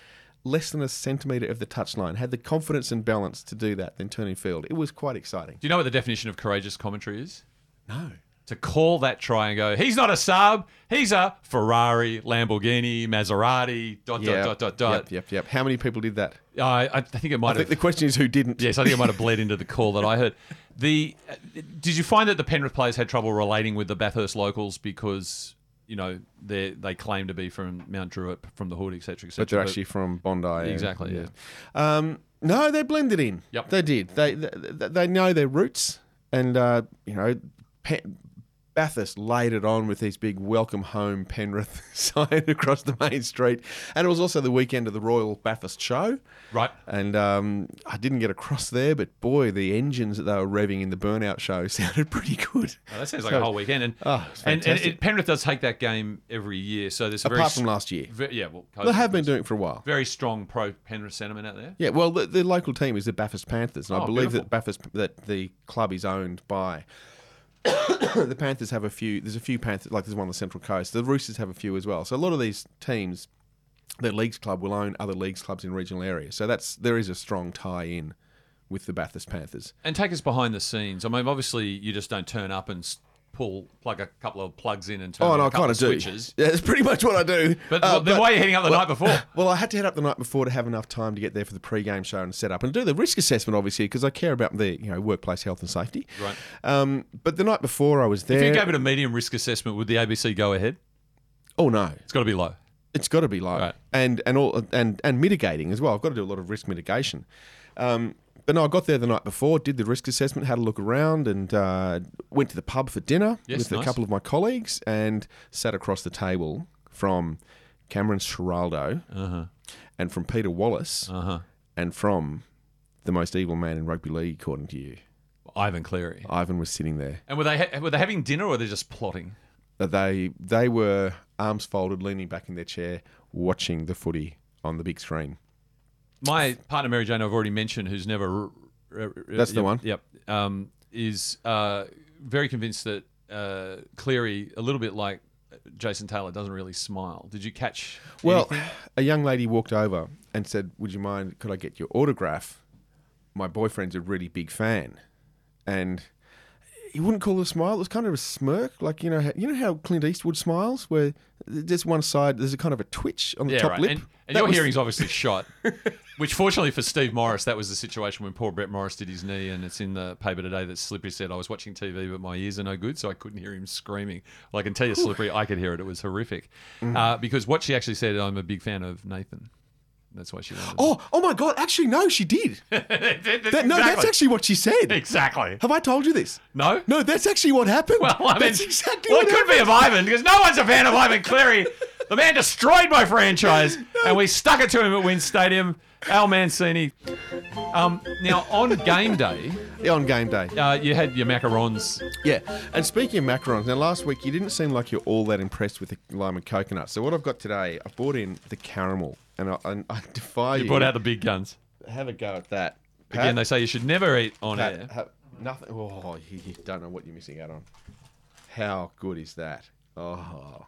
less than a centimetre of the touchline, had the confidence and balance to do that, then turning field. It was quite exciting. Do you know what the definition of courageous commentary is? No. To call that try and go, he's not a Saab, he's a Ferrari, Lamborghini, Maserati, dot, Yeah. dot, dot, dot, dot. Yep, yep, yep. How many people did that? I, I think it I might think have. the question is who didn't. Yes, I think it might have bled into the call that I heard. [LAUGHS] The uh, did you find that the Penrith players had trouble relating with the Bathurst locals because you know they they claim to be from Mount Druitt, from the hood, etc., etc. but they're actually from Bondi. and- Exactly, yeah. Um, no, they blended in. Yep. They did. They they, they know their roots, and uh, you know, Pe- Bathurst laid it on with these big "Welcome Home Penrith" [LAUGHS] sign across the main street, and it was also the weekend of the Royal Bathurst Show. right. And um, I didn't get across there, but boy, the engines that they were revving in the Burnout Show [LAUGHS] sounded pretty good. Well, that sounds like So- a whole weekend, and Oh, and, and it, Penrith does take that game every year. So there's very Apart s- from last year, ve- yeah, well, they have been doing it for a while. very strong pro Penrith sentiment out there. Yeah, well, the, the local team is the Bathurst Panthers, and I Oh, believe beautiful. that Bathurst that the club is owned by. [COUGHS] the Panthers have a few. There's a few Panthers, like there's one on the Central Coast. The Roosters have a few as well. So a lot of these teams, their leagues club will own other leagues clubs in regional areas. So that's there is a strong tie in with the Bathurst Panthers. And take us behind the scenes. I mean, obviously, you just don't turn up and pull, plug a couple of plugs in and turn Oh, on no, a I couple kind of do. switches. [LAUGHS] Yeah, that's pretty much what I do. But Uh, then why are you heading up the well- night before? [LAUGHS] Well, I had to head up the night before to have enough time to get there for the pre-game show and set up and do the risk assessment, obviously, because I care about the you know workplace health and safety. Right. Um, but the night before I was there. If you gave it a medium risk assessment, would the ABC go ahead? oh no, It's got to be low. It's got to be low, Right. and and all and and mitigating as well. I've got to do a lot of risk mitigation. Um, but no, I got there the night before, did the risk assessment, had a look around, and uh, went to the pub for dinner Yes, with nice. a couple of my colleagues, and sat across the table from Cameron Ciraldo Uh-huh. and from Peter Wallace Uh-huh. and from the most evil man in rugby league, according to you. Ivan Cleary. Ivan was sitting there. And were they ha- were they having dinner or were they just plotting? They they were arms folded, leaning back in their chair, watching the footy on the big screen. My partner Mary Jane, I've already mentioned, who's never. That's the yep, one. Yep. Um, is uh, very convinced that uh, Cleary, a little bit like Jason Taylor, doesn't really smile. Did you catch? Well, anything? a young lady walked over and said, "Would you mind? Could I get your autograph? My boyfriend's a really big fan." And you wouldn't call it a smile. It was kind of a smirk, like you know, how, you know how Clint Eastwood smiles, where there's one side, there's a kind of a twitch on the Yeah, top right. lip. And, and your was- hearing's obviously shot, [LAUGHS] which fortunately for Steve Morris, that was the situation when poor Brett Morris did his knee, and it's in the paper today that Slippery said I was watching TV, but my ears are no good, so I couldn't hear him screaming. Well, I can tell you, Slippery, I could hear it. It was horrific. Mm-hmm. Uh, because what she actually said, I'm a big fan of Nathan. That's why she wanted. Oh, oh my God! Actually, no, she did. [LAUGHS] That- no, that's actually what she said. Exactly. Have I told you this? No. No, that's actually what happened. Well, I mean, that's exactly well, what it could be of happened. Ivan because no one's a fan of Ivan Cleary. [LAUGHS] The man destroyed my franchise, [LAUGHS] and we stuck it to him at WIN Stadium. Al Mancini. Um, now on game day, Yeah, on game day. uh, you had your macarons. Yeah, and speaking of macarons, now last week you didn't seem like you're all that impressed with the lime and coconut. So what I've got today, I've brought in the caramel, and I, and I [LAUGHS] defy you. You brought out the big guns. Have a go at that. Pat, Again, they say you should never eat on Pat, air. have- nothing. Oh, you, you don't know what you're missing out on. How good is that? Oh,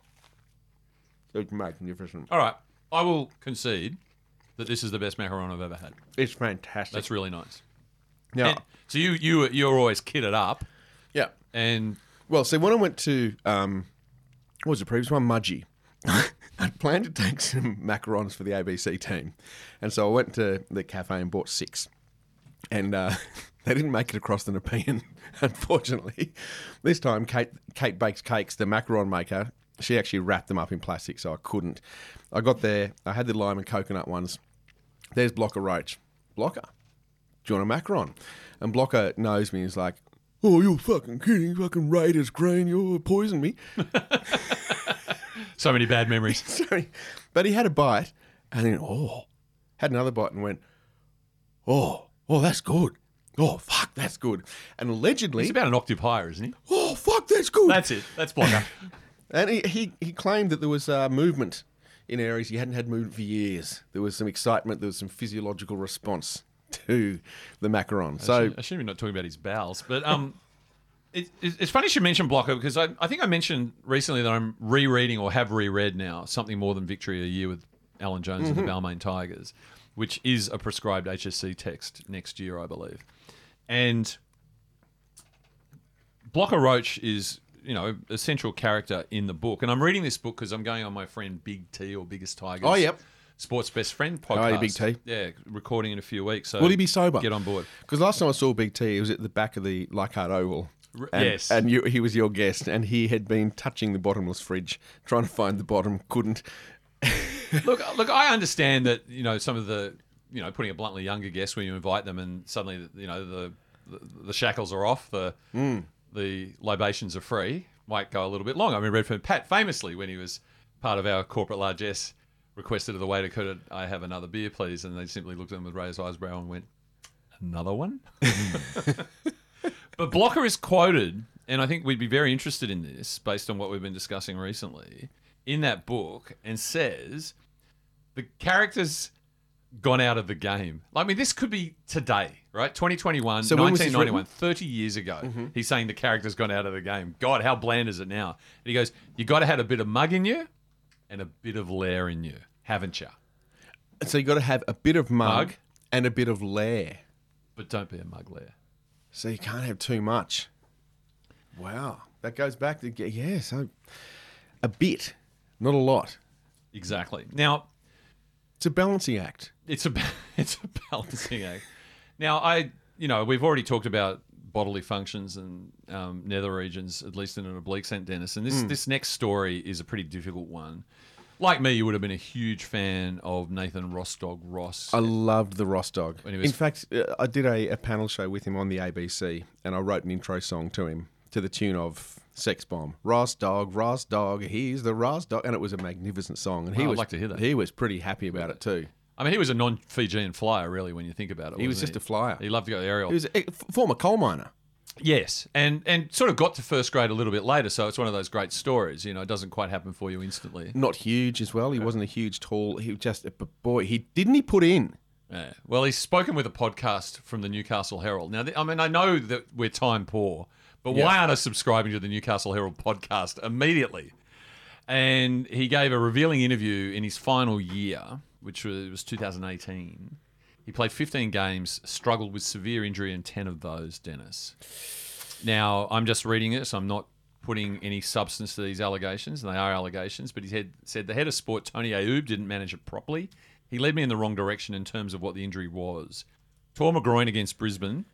it's magnificent. All right, I will concede that this is the best macaron I've ever had. It's fantastic. That's really nice. Yeah. So you you you're always kitted up, yeah. and Well, see, when I went to um, what was the previous one, Mudgee, [LAUGHS] I planned to take some [LAUGHS] macarons for the ABC team, and so I went to the cafe and bought six, and uh, [LAUGHS] they didn't make it across the Nepean, [LAUGHS] unfortunately. This time, Kate Kate bakes cakes, the macaron maker. She actually wrapped them up in plastic, so I couldn't. I got there. I had the lime and coconut ones. There's Blocker Roach. Blocker, do you want a macaron? And Blocker knows me. He's like, "Oh, you're fucking kidding! Fucking Raiders green, you poisoned me." So many bad memories. [LAUGHS] Sorry, but he had a bite, and then oh, had another bite and went, "Oh, oh, that's good. Oh, fuck, that's good." And allegedly, He's about an octave higher, isn't he? "Oh, fuck, that's good." That's it. That's blocker. [LAUGHS] And he, he, he claimed that there was uh, movement in areas he hadn't had movement for years. There was some excitement. There was some physiological response to the macaron. So I shouldn't be not talking about his bowels, but um, it, it- it's funny you should mention Blocker because I, I think I mentioned recently that I'm rereading or have reread now something more than Victory a Year with Alan Jones and the mm-hmm. Balmain Tigers, which is a prescribed HSC text next year, I believe, and Blocker Roach is you know a central character in the book, and I'm reading this book because I'm going on my friend Big T or Biggest Tigers. Oh, yep. Sports Best Friend Oh, podcast. yeah, Big T. Yeah, recording in a few weeks. So will he be sober? Get on board. Because last time I saw Big T, he was at the back of the Leichhardt Oval. And, yes. and you, he was your guest, and he had been touching the bottomless fridge, trying to find the bottom, couldn't. [LAUGHS] look, look, I understand that you know some of the you know putting it bluntly younger guests when you invite them and suddenly you know the the, the shackles are off, the hmm. the libations are free. Might go a little bit long. I mean, Redfern Pat famously when he was part of our corporate largesse requested of the waiter, "Could I have another beer, please?" And they simply looked at him with raised eyebrow and went, "Another one." [LAUGHS] [LAUGHS] But Blocker is quoted, and I think we'd be very interested in this based on what we've been discussing recently in that book, and says the character's gone out of the game. Like I mean, this could be today, right? 2021, So when was this 1991, 30 years ago. Mm-hmm. He's saying the character's gone out of the game. God, how bland is it now? And he goes, You got to have a bit of mug in you and a bit of lair in you, haven't you? So you got to have a bit of mug, Mug. and a bit of lair. But don't be a mug lair. So you can't have too much. Wow, that goes back to yeah. So a bit, not a lot. Exactly. Now, It's a balancing act. it's a [LAUGHS] it's a balancing act. Now, I you know we've already talked about bodily functions and um, nether regions, at least in an oblique sense, Dennis. And this this next story is a pretty difficult one. Like me, you would have been a huge fan of Nathan Ross dog Ross. I loved the Ross dog. When he was- In fact, uh, I did a, a panel show with him on the ABC, and I wrote an intro song to him to the tune of Sex Bomb. Ross dog, Ross dog, he's the Ross dog, and it was a magnificent song. And he I'd was like to hear that. He was pretty happy about it too. I mean, he was a non-Fijian flyer, really, when you think about it. He was wasn't just a flyer. He loved to go the aerial. He was a f- former coal miner. Yes, and and sort of got to first grade a little bit later, so it's one of those great stories. You know, it doesn't quite happen for you instantly. Not huge as well. He wasn't a huge tall. He was just, but boy, he didn't he put in. Yeah. Well, he's spoken with a podcast from the Newcastle Herald. Now, I mean, I know that we're time poor, but why aren't I subscribing to the Newcastle Herald podcast immediately? And he gave a revealing interview in his final year, which was, was 2018. He played 15 games, struggled with severe injury in 10 of those, Dennis. Now, I'm just reading this. I'm not putting any substance to these allegations, and they are allegations. But he had, said the head of sport, Tony Ayoub, didn't manage it properly. He led me in the wrong direction in terms of what the injury was. Tore my groin against Brisbane.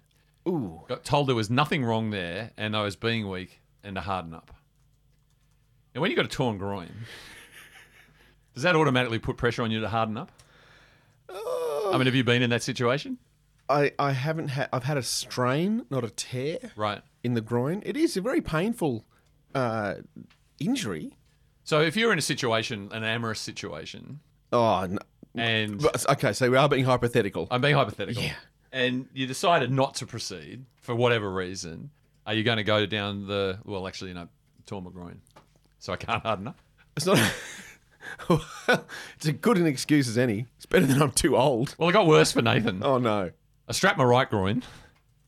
Ooh. Got told there was nothing wrong there, and I was being weak and to harden up. And when you've got a torn groin, does that automatically put pressure on you to harden up? Uh, I mean, have you been in that situation? I, I haven't had. I've had a strain, not a tear, Right. in the groin. It is a very painful uh, injury. So if you're in a situation, an amorous situation, Oh, no. and But- okay. So we are being hypothetical. I'm being hypothetical, Yeah. and you decided not to proceed for whatever reason, are you going to go down the well? Actually, you know, tore my groin, so I can't harden up. It's not. [LAUGHS] it's as good an excuse as any. It's better than I'm too old. Well, it got worse for Nathan. Oh no. I strapped my right groin,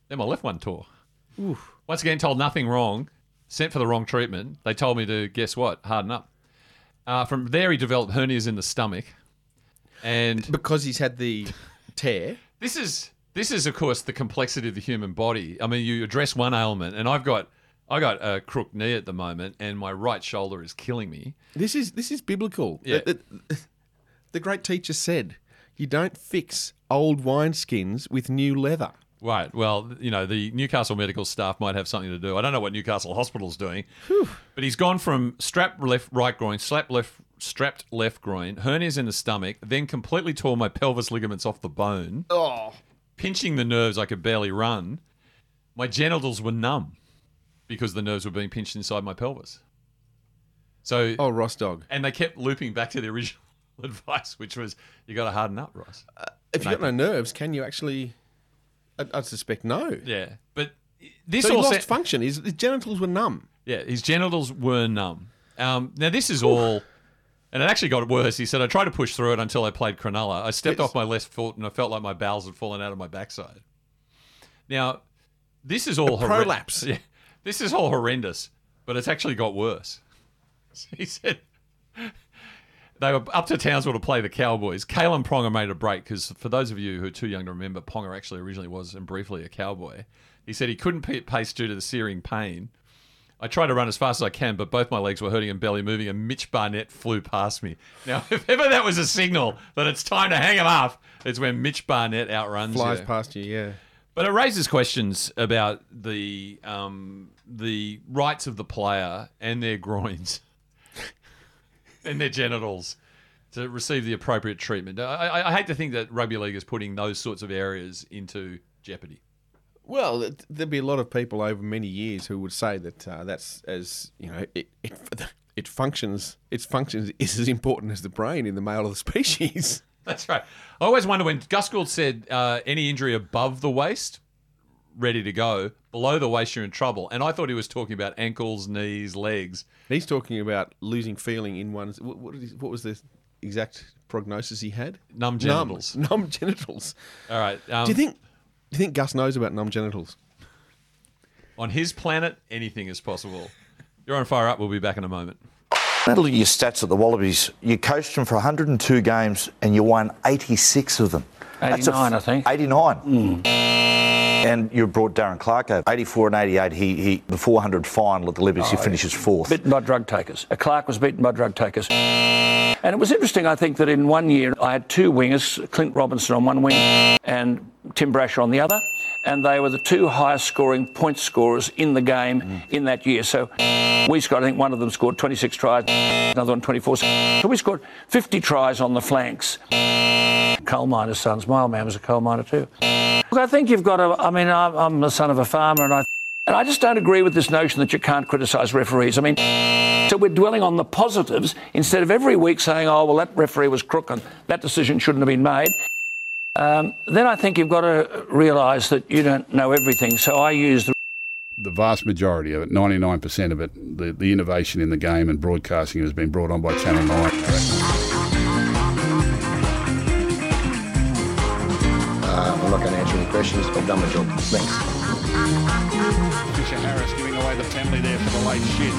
then my left one tore. Once again, told nothing wrong, sent for the wrong treatment. They told me to guess what, harden up. Uh, from there, he developed hernias in the stomach, and Because he's had the tear. this is this is of course the complexity of the human body. I mean, you address one ailment, and I've got I got a crook knee at the moment, and my right shoulder is killing me. This is this is biblical. Yeah. The, [LAUGHS] the- the great teacher said, "You don't fix old wineskins with new leather." Right. Well, you know, the Newcastle medical staff might have something to do. I don't know what Newcastle Hospital's doing, but he's gone from strapped left right groin, slap left strapped left groin, hernias in the stomach, then completely tore my pelvis ligaments off the bone, Oh, pinching the nerves I could barely run. My genitals were numb because the nerves were being pinched inside my pelvis. So, oh, Ross dog. and they kept looping back to the original [LAUGHS] advice, which was you got to harden up, Ross. If you've got no nerves, can you actually? I, I suspect no. Yeah, but this So he all lost sa- function. His, his genitals were numb. Yeah, his genitals were numb. Um, now this is all, and it actually got worse. He said, "I tried to push through it until I played Cronulla. I stepped Yes. off my left foot and I felt like my bowels had fallen out of my backside." Now, this is all A prolapse. [LAUGHS] Yeah, this is all horrendous, but it's actually got worse. [LAUGHS] He said they were up to Townsville to play the Cowboys. Kalyn Ponga made a break because, for those of you who are too young to remember, Ponga actually originally was and briefly a Cowboy. He said he couldn't pace due to the searing pain. I tried to run as fast as I can, but both my legs were hurting and belly moving, and Mitch Barnett flew past me. Now, [LAUGHS] if ever that was a signal that it's time to hang him up, it's when Mitch Barnett outruns Flies you. past you. Yeah. But it raises questions about the um, the rights of the player and their groins [LAUGHS] and their genitals to receive the appropriate treatment. I, I, I hate to think that rugby league is putting those sorts of areas into jeopardy. Well, there'd be a lot of people over many years who would say that uh, that's as you know it, it it functions. Its functions is as important as the brain in the male of the [LAUGHS] species. That's right. I always wonder when Gus Gould said uh, any injury above the waist, ready to go. Below the waist, you're in trouble. And I thought he was talking about ankles, knees, legs. He's talking about losing feeling in one's. What, what, is, what was the exact prognosis he had? Numb genitals. Numb, [LAUGHS] numb genitals. All right. Um, do you think? Do you think Gus knows about numb genitals? on his planet, anything is possible. You're on fire up. We'll be back in a moment. Now look at your stats at the Wallabies. You coached them for 102 games and you won 86 of them. That's a 89, I think. 89. And you brought Darren Clark over. 84 and 88, he, he the 400 final at the Liberties, he finishes fourth. Beaten by drug takers. Uh, Clark was beaten by drug takers. And it was interesting, I think, that in one year I had two wingers, Clint Robinson on one wing and Tim Brasher on the other. And they were the two highest scoring point scorers in the game in that year. So we scored, I think one of them scored 26 tries, another one 24. So we scored 50 tries on the flanks. Coal miner's sons. My old man was a coal miner too. Look, I think you've got to, I mean, I'm, I'm the son of a farmer and I and I just don't agree with this notion that you can't criticise referees. I mean, so we're dwelling on the positives instead of every week saying, oh, well, that referee was crook and that decision shouldn't have been made. Um, then I think you've got to realise that you don't know everything. So I use the The vast majority of it, 99% of it, the, the innovation in the game and broadcasting has been brought on by Channel 9. Uh, I'm not going to answer any questions. I've done my job. Thanks. Fisher Harris giving away the penalty there for the late shit.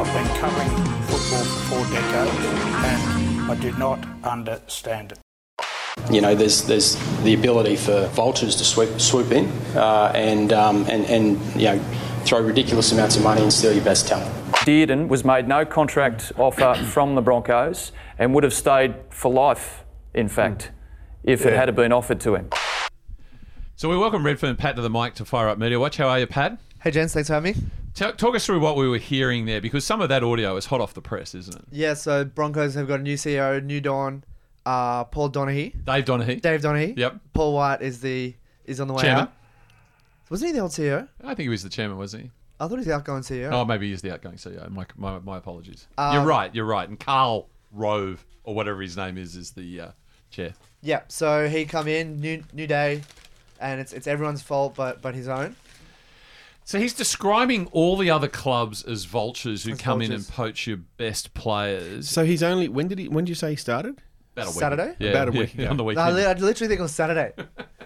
I've been covering football for four decades and I do not understand it. You know, there's there's the ability for vultures to swoop swoop in uh, and, um, and and you know throw ridiculous amounts of money and steal your best talent. Dearden was made no contract offer from the Broncos and would have stayed for life, in fact, if it had been offered to him. So we welcome Redfern Pat to the mic to Fire Up Media Watch. How are you, Pat? Hey, gents, thanks for having me. Talk, talk us through what we were hearing there, because some of that audio is hot off the press, isn't it? Yeah, so Broncos have got a new CEO, new Don, uh, Paul Donaghy. Dave Donaghy. Dave Donaghy. Yep. Paul White is the is on the way Chairman. out. Wasn't he the old CEO? I think he was the chairman, wasn't he? I thought he was the outgoing CEO. Oh, maybe he's the outgoing CEO. My, my, my apologies. Um, you're right. You're right. And Carl Rove, or whatever his name is, is the uh, chair. Yeah, so he come in, new new day, and it's it's everyone's fault but but his own. So he's describing all the other clubs as vultures who As come in and poach your best players. So he's only when did he when did you say he started? About a week Saturday? Yeah, About a yeah, week [LAUGHS] ago. on the No, I, weekend. li- I literally think it was Saturday. [LAUGHS]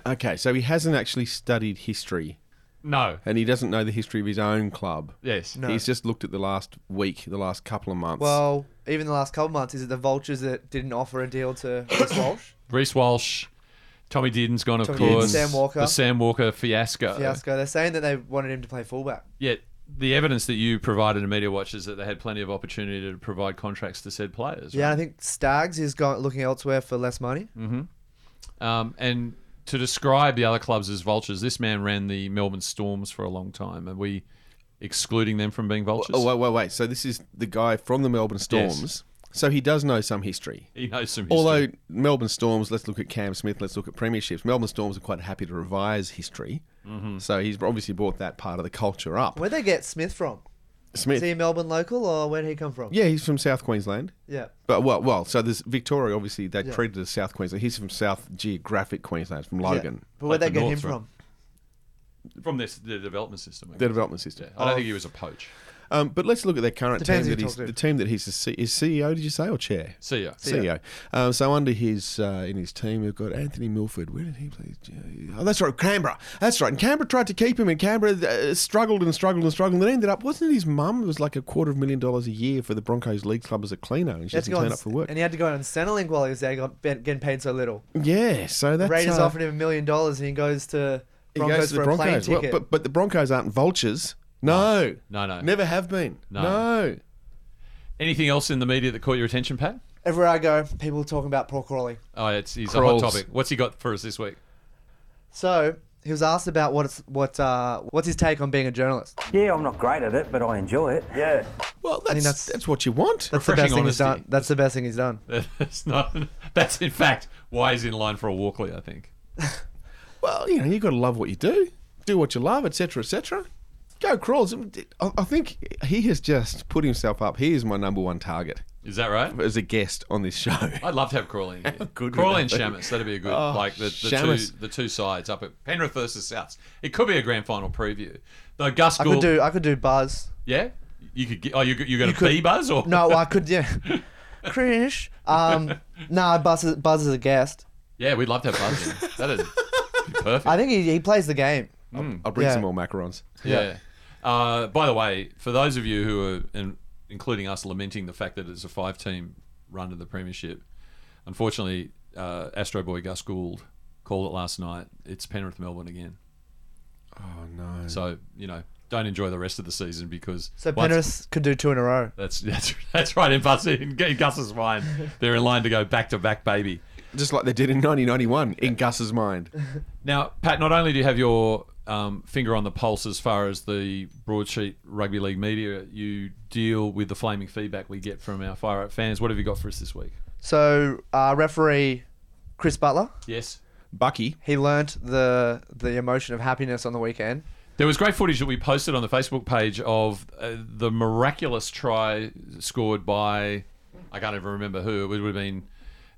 Okay, so he hasn't actually studied history. No. And he doesn't know the history of his own club. Yes. No. He's just looked at the last week, the last couple of months. well, even the last couple months, is it the Vultures that didn't offer a deal to [COUGHS] Chris Walsh? Reece Walsh, Tommy Dearden's gone, of Tommy Dearden, course. Sam Walker. The Sam Walker fiasco. Fiasco. They're saying that they wanted him to play fullback. Yet the evidence that you provided to Media Watch is that they had plenty of opportunity to provide contracts to said players. Yeah, right? I think Stags is going looking elsewhere for less money. Mm-hmm. Um, and to describe the other clubs as vultures, this man ran the Melbourne Storms for a long time. Are we excluding them from being vultures? Oh, wait, wait, wait. So this is the guy from the Melbourne Storms. So he does know some history. He knows some history. Although Melbourne Storms, let's look at Cam Smith, let's look at premierships. Melbourne Storms are quite happy to revise history. Mhm. So he's obviously brought that part of the culture up. Where'd they get Smith from? Smith. Is he a Melbourne local or where'd he come from? Yeah, he's from South Queensland. Yeah. But well, well, so there's Victoria. Obviously, they Yeah. treated as South Queensland. He's from South Geographic Queensland, from Logan. But where'd Like they the get him North, from? From this the development system. I The development system. Yeah. I don't think he was a poach. Um, but let's look at their current Depends team. That he's, the team that he's the C, is CEO. Did you say or chair? CEO. CEO. Um, so under his uh, in his team, we've got Anthony Milford. Where did he play? Oh, that's right, Canberra. That's right. And Canberra tried to keep him, and Canberra uh, struggled and struggled and struggled. And then ended up, wasn't it his mum? was like a quarter of a million dollars a year for the Broncos League Club as a cleaner, and she had to doesn't turn on, up for work. and he had to go on Centrelink while he was there, got, getting paid so little. Yeah, so that's Raiders uh, offered him a million dollars, and he goes to he Broncos goes to the for a plane Broncos. Well, ticket. but but the Broncos aren't vultures. No, No, no. never have been. No. no. Anything else in the media that caught your attention, Pat? Everywhere I go, people are talking about Paul Crawley. Oh, it's he's Crawls. a hot topic. What's he got for us this week? So he was asked about what it's, what uh, what's his take on being a journalist. Yeah, I'm not great at it, but I enjoy it. Yeah. Well, that's think that's, that's- what you want. That's the best thing he's done. That's the best thing he's done. [LAUGHS] That's not. That's in fact why he's in line for a Walkley. I think. [LAUGHS] Well, you know, you have got to love what you do, do what you love, etc., etc. Go crawls. I I think he has just put himself up. He is my number one target Is that right? as a guest on this show. I'd love to have Crawley in [LAUGHS] here. good would Crawley and that be? Shamus. That'd be a good Oh, like the, the two the two sides up at Penrith versus Souths. It could be a grand final preview. Though Gus I Gould, could do I could do Buzz. yeah, you could. Get, oh, you you got You a could- B buzz or No, I could yeah. [LAUGHS] Krish. Um, nah, Buzz is, Buzz is a guest. Yeah, we'd love to have Buzz. in. That'd be [LAUGHS] perfect. I think he, he plays the game. I'll bring Yeah. some more macarons. Yeah. Uh, by the way, for those of you who are, in, including us, lamenting the fact that it's a five-team run to the premiership, unfortunately, uh, Astro Boy Gus Gould called it last night. It's Penrith Melbourne again. Oh no! So you know, don't enjoy the rest of the season because So once- Penrith could do two in a row. That's [LAUGHS] that's that's right. In, Bus, in Gus's mind, they're in line to go back to back, baby. Just like they did in 1991 in Gus's mind. Now, Pat, not only do you have your um, finger on the pulse as far as the broadsheet rugby league media, you deal with the flaming feedback we get from our Fire Up fans. What have you got for us this week? So uh, referee Chris Butler, Yes. Bucky. he learnt the the emotion of happiness on the weekend. There was great footage that we posted on the Facebook page of uh, the miraculous try scored by, I can't even remember who. It would have been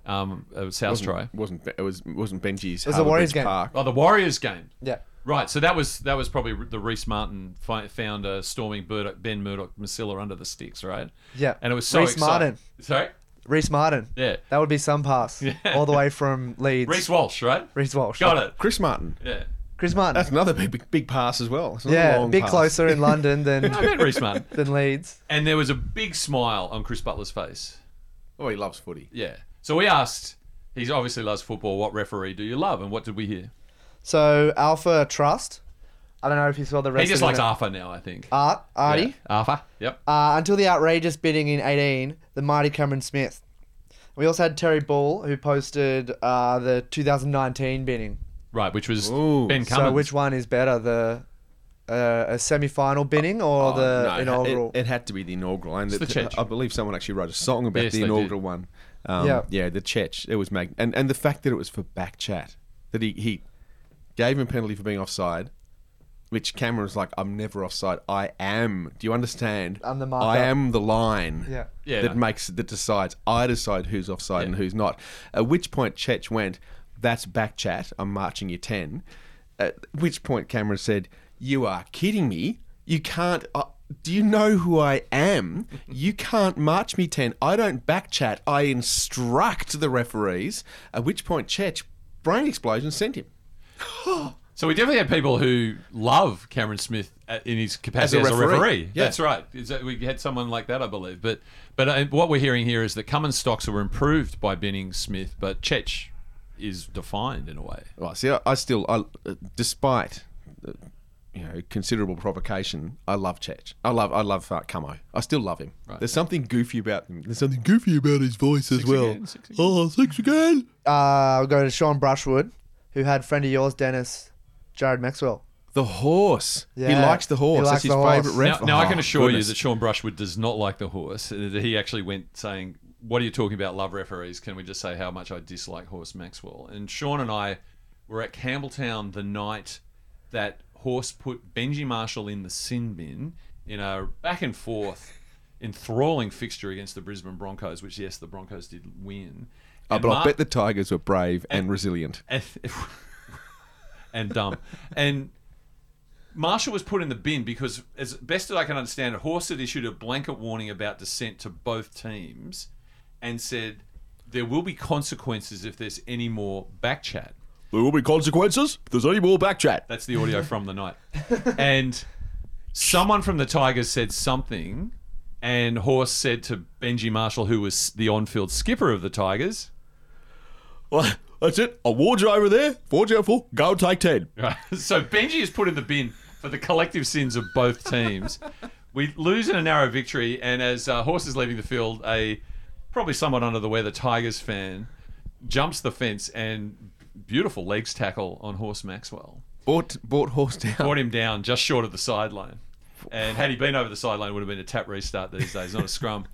um, a South wasn't, try. wasn't it was wasn't Benji's. It was the Warriors game. Park. Oh, the Warriors game. Yeah. Right, so that was that was probably the Reese Martin fi- found uh, storming Burdock, Ben Murdoch Masila under the sticks, right? Yeah. and it was so Reece exciting. Martin. Sorry, Reese Martin. Yeah. That would be some pass. [LAUGHS] Yeah. All the way from Leeds. Reece Walsh, right? Reece Walsh. Got it. Chris Martin. Yeah, Chris Martin. That's another big big, big pass as well. Yeah, a bit pass. closer in [LAUGHS] London than I met Reese Martin, [LAUGHS] than Leeds. and there was a big smile on Chris Butler's face. Oh, he loves footy. Yeah. So we asked He obviously loves football. What referee do you love, and what did we hear? So Alpha Trust. I don't know if you saw the rest. He just of likes it. Arthur now, I think. Art, Artie. Yeah. Arthur. Yep. Uh, until the outrageous bidding in 18, the mighty Cameron Smith. We also had Terry Ball, who posted uh, the 2019 bidding. Right, which was Ben Cummins. So which one is better, the uh, a semi-final bidding or Oh, the no, it- inaugural? It, it had to be the inaugural. And It's the Chech. I believe someone actually wrote a song about Yes, the inaugural one. Um, Yeah. yeah, the Chech. It was mag- and and the fact that it was for back chat that he he gave him a penalty for being offside, which Cameron was like, "I'm never offside. I am." Do you understand? I'm the marker. I am the line. Yeah. Yeah, That no. makes that decides. I decide who's offside and who's not. At which point Chech went, "That's back chat. I'm marching you ten." At which point Cameron said, "You are kidding me. You can't." Uh, do you know who I am? You can't march me 10. I don't back chat. I instruct the referees. At which point, Chech, brain explosion, sent him. [GASPS] So we definitely had people who love Cameron Smith in his capacity as As a a referee. referee, yeah. That's right. Is that, we had someone like that, I believe. But but uh, what we're hearing here is that Cummins stocks were improved by binning Smith, but Chech is defined in a way. Right, see, I, I still, I, uh, despite uh, you know considerable provocation, I love Chech. I love, I love uh, Camo. I still love him. There's something goofy about him. There's something goofy about his voice as well. again, six Oh, six again. Uh, we'll go to Sean Brushwood, who had friend of yours, Dennis, Jared Maxwell. The horse. He likes the horse. he That's his the horse. favourite ref. Now, now I can Oh, assure goodness. you that Sean Brushwood does not like the horse. He actually went saying, "What are you talking about, love referees? Can we just say how much I dislike Horse Maxwell?" And Sean and I were at Campbelltown the night that Horse put Benji Marshall in the sin bin in a back and forth, enthralling fixture against the Brisbane Broncos, which yes, the Broncos did win. Uh, and but I bet the Tigers were brave and, resilient. and, [LAUGHS] and dumb. And Marshall was put in the bin because, as best as I can understand it, Horse had issued a blanket warning about dissent to both teams and said there will be consequences if there's any more back chat. There will be consequences if there's any more back chat. That's the audio from the night. [LAUGHS] And someone from the Tigers said something, and Horse said to Benji Marshall, who was the on field skipper of the Tigers, Well, [LAUGHS] that's it. Warned you over there. You for. Go take ten. Right. [LAUGHS] So Benji is put in the bin for the collective sins of both teams. we lose in a narrow victory, and as uh, Horse is leaving the field, a probably somewhat under the weather Tigers fan jumps the fence and beautiful legs tackle on Horse Maxwell. Bought, bought horse down. Brought him down just short of the sideline. And had he been over the sideline, it would have been a tap restart these days, not a scrum.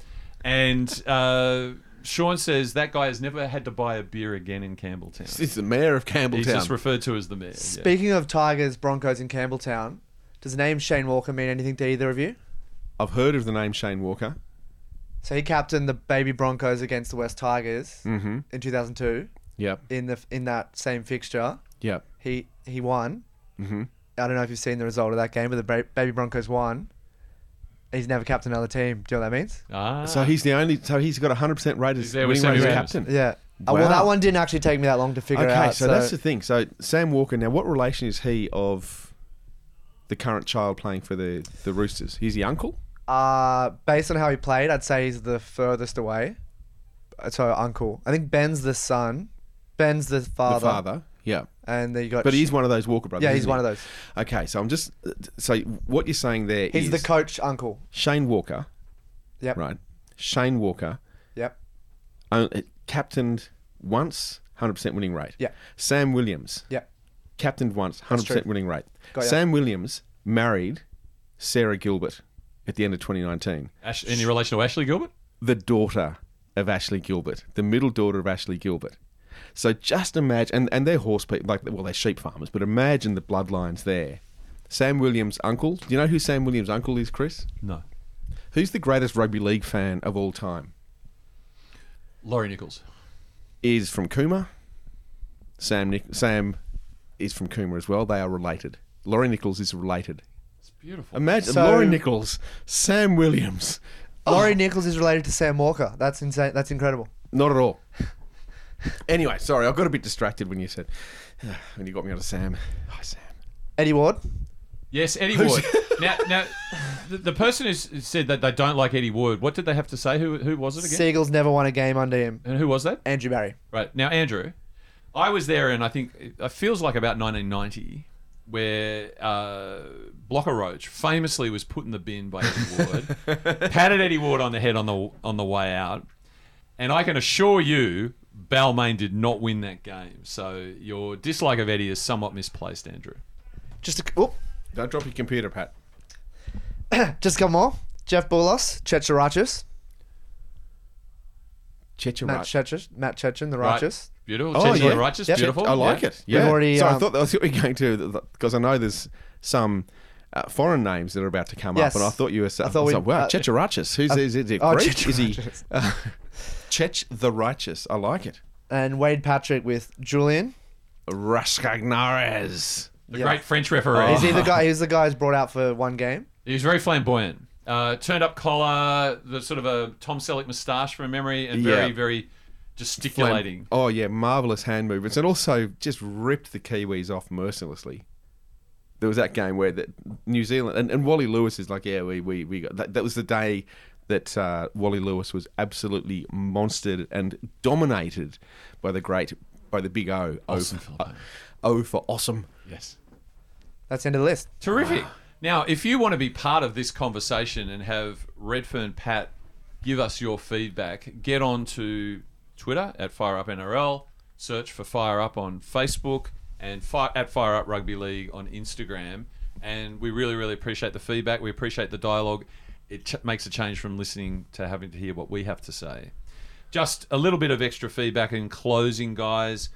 And uh, Sean says that guy has never had to buy a beer again in Campbelltown. He's the mayor of Campbelltown. He's just referred to as the mayor. yeah. Speaking of Tigers, Broncos in Campbelltown, does the name Shane Walker mean anything to either of you? I've heard of the name Shane Walker. So he captained the baby Broncos against the West Tigers Mhm. in 2002. Yep. In the in that same fixture. Yep. He he won. Mhm. I don't know if you've seen the result of that game, but the ba- baby Broncos won. He's never captained another team. Do you know what that means? Ah. So he's the only. So he's got a hundred percent rate as He's there with winning rate Sammy as Williams. captain. Yeah. Uh, well, that one didn't actually take me that long to figure out. okay, out. so, that's the thing. So Sam Walker. Now, what relation is he of the current child playing for the the Roosters? He's the uncle. Uh, based on how he played, I'd say he's the furthest away. Uh, So uncle. I think Ben's the son. Ben's the father. The father. Yeah. And then you got. But he's one of those Walker brothers. Yeah, he's isn't one he? of those. Okay, so I'm just. So what you're saying there He's the coach uncle. Shane Walker. Yep. Right. Shane Walker. Yep. uh, captained once, 100% winning rate. Yeah. Sam Williams. Yep. Captained once, 100% true. winning rate. Got ya. Sam Williams married Sarah Gilbert at the end of 2019. Ash, any relation to Ashley Gilbert? The daughter of Ashley Gilbert, the middle daughter of Ashley Gilbert. So just imagine, and, and they're horse people, like, well, they're sheep farmers, but imagine the bloodlines there. Sam Williams' uncle. Do you know who Sam Williams' uncle is, Chris? No. Who's the greatest rugby league fan of all time? Laurie Nichols. Is from Cooma. Sam Nick, Sam is from Cooma as well. They are related. Laurie Nichols is related. It's beautiful. Imagine So- Laurie Nichols, Sam Williams. Laurie oh. Nichols is related to Sam Walker. That's insane. That's incredible. Not at all. Anyway, sorry, I got a bit distracted when you said [SIGHS] when you got me onto Sam. Hi, Sam. Eddie Ward. Yes, Eddie Who's- Ward. [LAUGHS] now, now, the, the person who said that they don't like Eddie Ward, what did they have to say? Who who was it again? Seagulls never won a game under him. And who was that? Andrew Barry. Right now, Andrew, I was there, and I think it feels like about 1990, where uh, Blocker Roach famously was put in the bin by Eddie Ward, [LAUGHS] patted Eddie Ward on the head on the on the way out, and I can assure you, Balmain did not win that game. So your dislike of Eddie is somewhat misplaced, Andrew. Just a, oh, Don't drop your computer, Pat. [COUGHS] just a couple more. Jeff Boulos, Checharachis. Checha Matt Right. Cecchin, Matt Cecchin, the Right. righteous. Beautiful. Oh, Cecchin yeah. the Righteous, Yep. beautiful. I like Yeah. it. Yeah. already, so I um, thought, I thought we were going to because I know there's some uh, foreign names that are about to come Yes. up, and I thought you were. I thought thought we- wow, uh, Checharachis. Who's uh, is, is it? oh, Greek? Is he? Uh, Chech the Righteous. I like it. And Wade Patrick with Julian. Rascagnères. The Yeah. great French referee. Is he the guy? [LAUGHS] He's the guy who's brought out for one game. He was very flamboyant. Uh, turned up collar, the sort of a Tom Selleck moustache from memory, and very, Yeah. very gesticulating. Oh yeah, marvelous hand movements, and also just ripped the Kiwis off mercilessly. There was that game where that New Zealand and, and Wally Lewis is like, yeah, we we, we got that. That was the day that uh, Wally Lewis was absolutely monstered and dominated by the great, by the big O. O Awesome for, Philippe. o for awesome. Yes. That's the end of the list. Terrific. Now, if you want to be part of this conversation and have Redfern Pat give us your feedback, get on to Twitter at FireUpNRL, search for Fire Up on Facebook, and fire, at Fire Up Rugby League on Instagram. And we really, really appreciate the feedback. We appreciate the dialogue. It ch- makes a change from listening to having to hear what we have to say. Just a little bit of extra feedback in closing, guys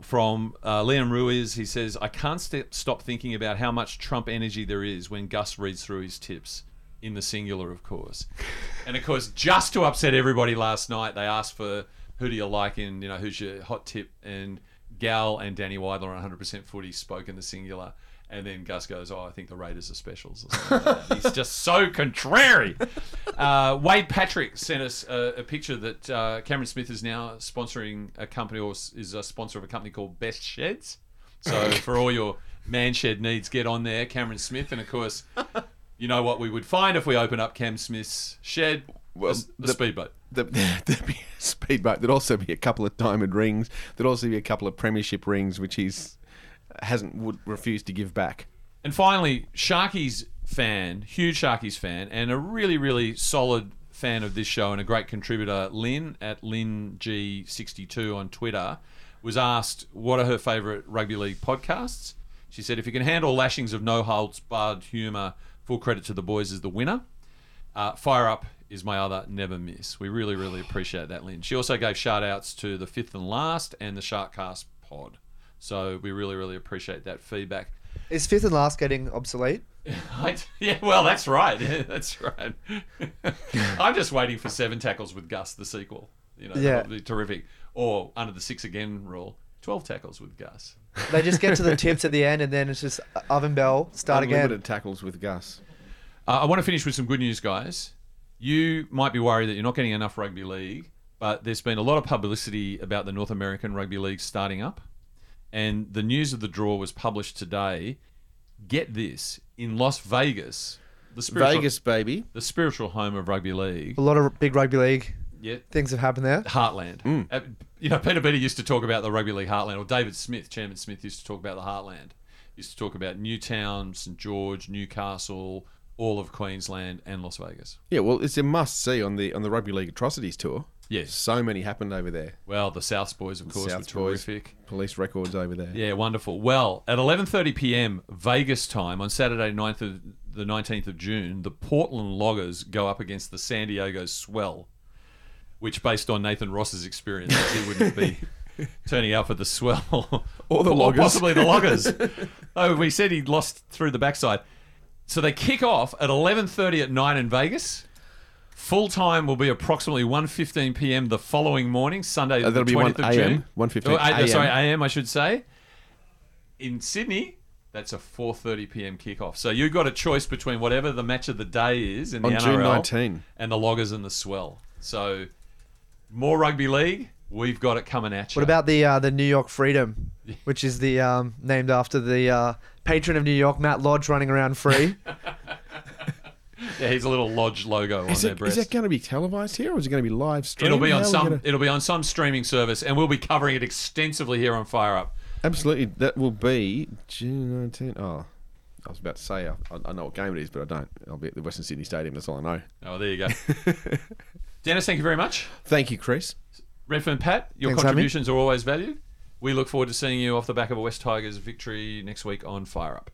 from uh, Liam Ruiz. He says, I can't st- stop thinking about how much Trump energy there is when Gus reads through his tips. In the singular, of course. [LAUGHS] and of course, just to upset everybody last night, they asked for who do you like in, you know, who's your hot tip? And Gal and Danny Weidler on 100% footy spoke in the singular. And then Gus goes, Oh, I think the Raiders are specials. Or like that. He's just so contrary. Uh, Wade Patrick sent us a, a picture that uh, Cameron Smith is now sponsoring a company or is a sponsor of a company called Best Sheds. So [LAUGHS] for all your man shed needs, get on there, Cameron Smith. And of course, you know what we would find if we open up Cam Smith's shed? Well, the, the the- speedboat. The, there'd be a speedboat. There'd also be a couple of diamond rings. There'd also be a couple of premiership rings, which he's hasn't would refuse to give back. And finally, Sharky's fan, huge Sharky's fan, and a really, really solid fan of this show and a great contributor, Lynn at LynnG62 on Twitter, was asked what are her favourite rugby league podcasts. She said, if you can handle lashings of no holds barred humour, full credit to the boys as the winner. Uh, Fire Up is my other never miss. We really, really appreciate that, Lynn. She also gave shout outs to the fifth and last and the Sharkcast pod. So we really, really appreciate that feedback. Is fifth and last getting obsolete? [LAUGHS] I, yeah, well, that's right. Yeah, that's right. [LAUGHS] I'm just waiting for Seven Tackles with Gus, the sequel. You know, Yeah. that would be terrific. Or under the six again rule, 12 tackles with Gus. They just get to the [LAUGHS] tips at the end, and then it's just oven bell, start Unlimited again. tackles with Gus. Uh, I want to finish with some good news, guys. You might be worried that you're not getting enough rugby league, but there's been a lot of publicity about the North American Rugby League starting up. And the news of the draw was published today. Get this in Las Vegas, the spiritual, Vegas, baby. the spiritual home of rugby league. A lot of big rugby league Yeah, things have happened there. Heartland. Uh, you know, Peter Beattie used to talk about the rugby league Heartland, or David Smith, Chairman Smith, used to talk about the Heartland. Used to talk about Newtown, St George, Newcastle, all of Queensland, and Las Vegas. Yeah, well, it's a must see on the on the rugby league atrocities tour. Yes. so many happened over there. Well, the Souths boys, of course, Souths were boys, terrific. Police records over there. Yeah, wonderful. Well, at 11:30 p.m. Vegas time on Saturday, 9th of the 19th of June, the Portland Loggers go up against the San Diego Swell, which, based on Nathan Ross's experience, he wouldn't be [LAUGHS] turning out for the Swell Or the [LAUGHS] Loggers. possibly the Loggers. [LAUGHS] oh, we said he lost through the backside. So they kick off at 11:30 at night in Vegas. Full time will be approximately 1.15 p.m. the following morning, Sunday, Uh, the that'll be 20th 1 of June. a.m., 1:15 Oh, uh, Sorry, a.m.. a.m. I should say. In Sydney, that's a 4:30 p.m. kickoff. So you've got a choice between whatever the match of the day is in the On NRL June 19. and the Loggers and the Swell. So more rugby league, we've got it coming at you. What about the uh, the New York Freedom, which is the um, named after the uh, patron of New York, Matt Lodge, running around free? [LAUGHS] Yeah, he's a little lodge logo Is, on their breast. is that going to be televised here, or is it going to be live streamed? It'll be on How some. gonna- It'll be on some streaming service, and we'll be covering it extensively here on Fire Up. Absolutely, that will be June 19. Oh, I was about to say I, I know what game it is, but I don't. I'll be at the Western Sydney Stadium. That's all I know. Oh, there you go. [LAUGHS] Dennis, thank you very much. Thank you, Chris. Redfern Pat, your Thanks for having me. contributions are always valued. We look forward to seeing you off the back of a West Tigers victory next week on Fire Up.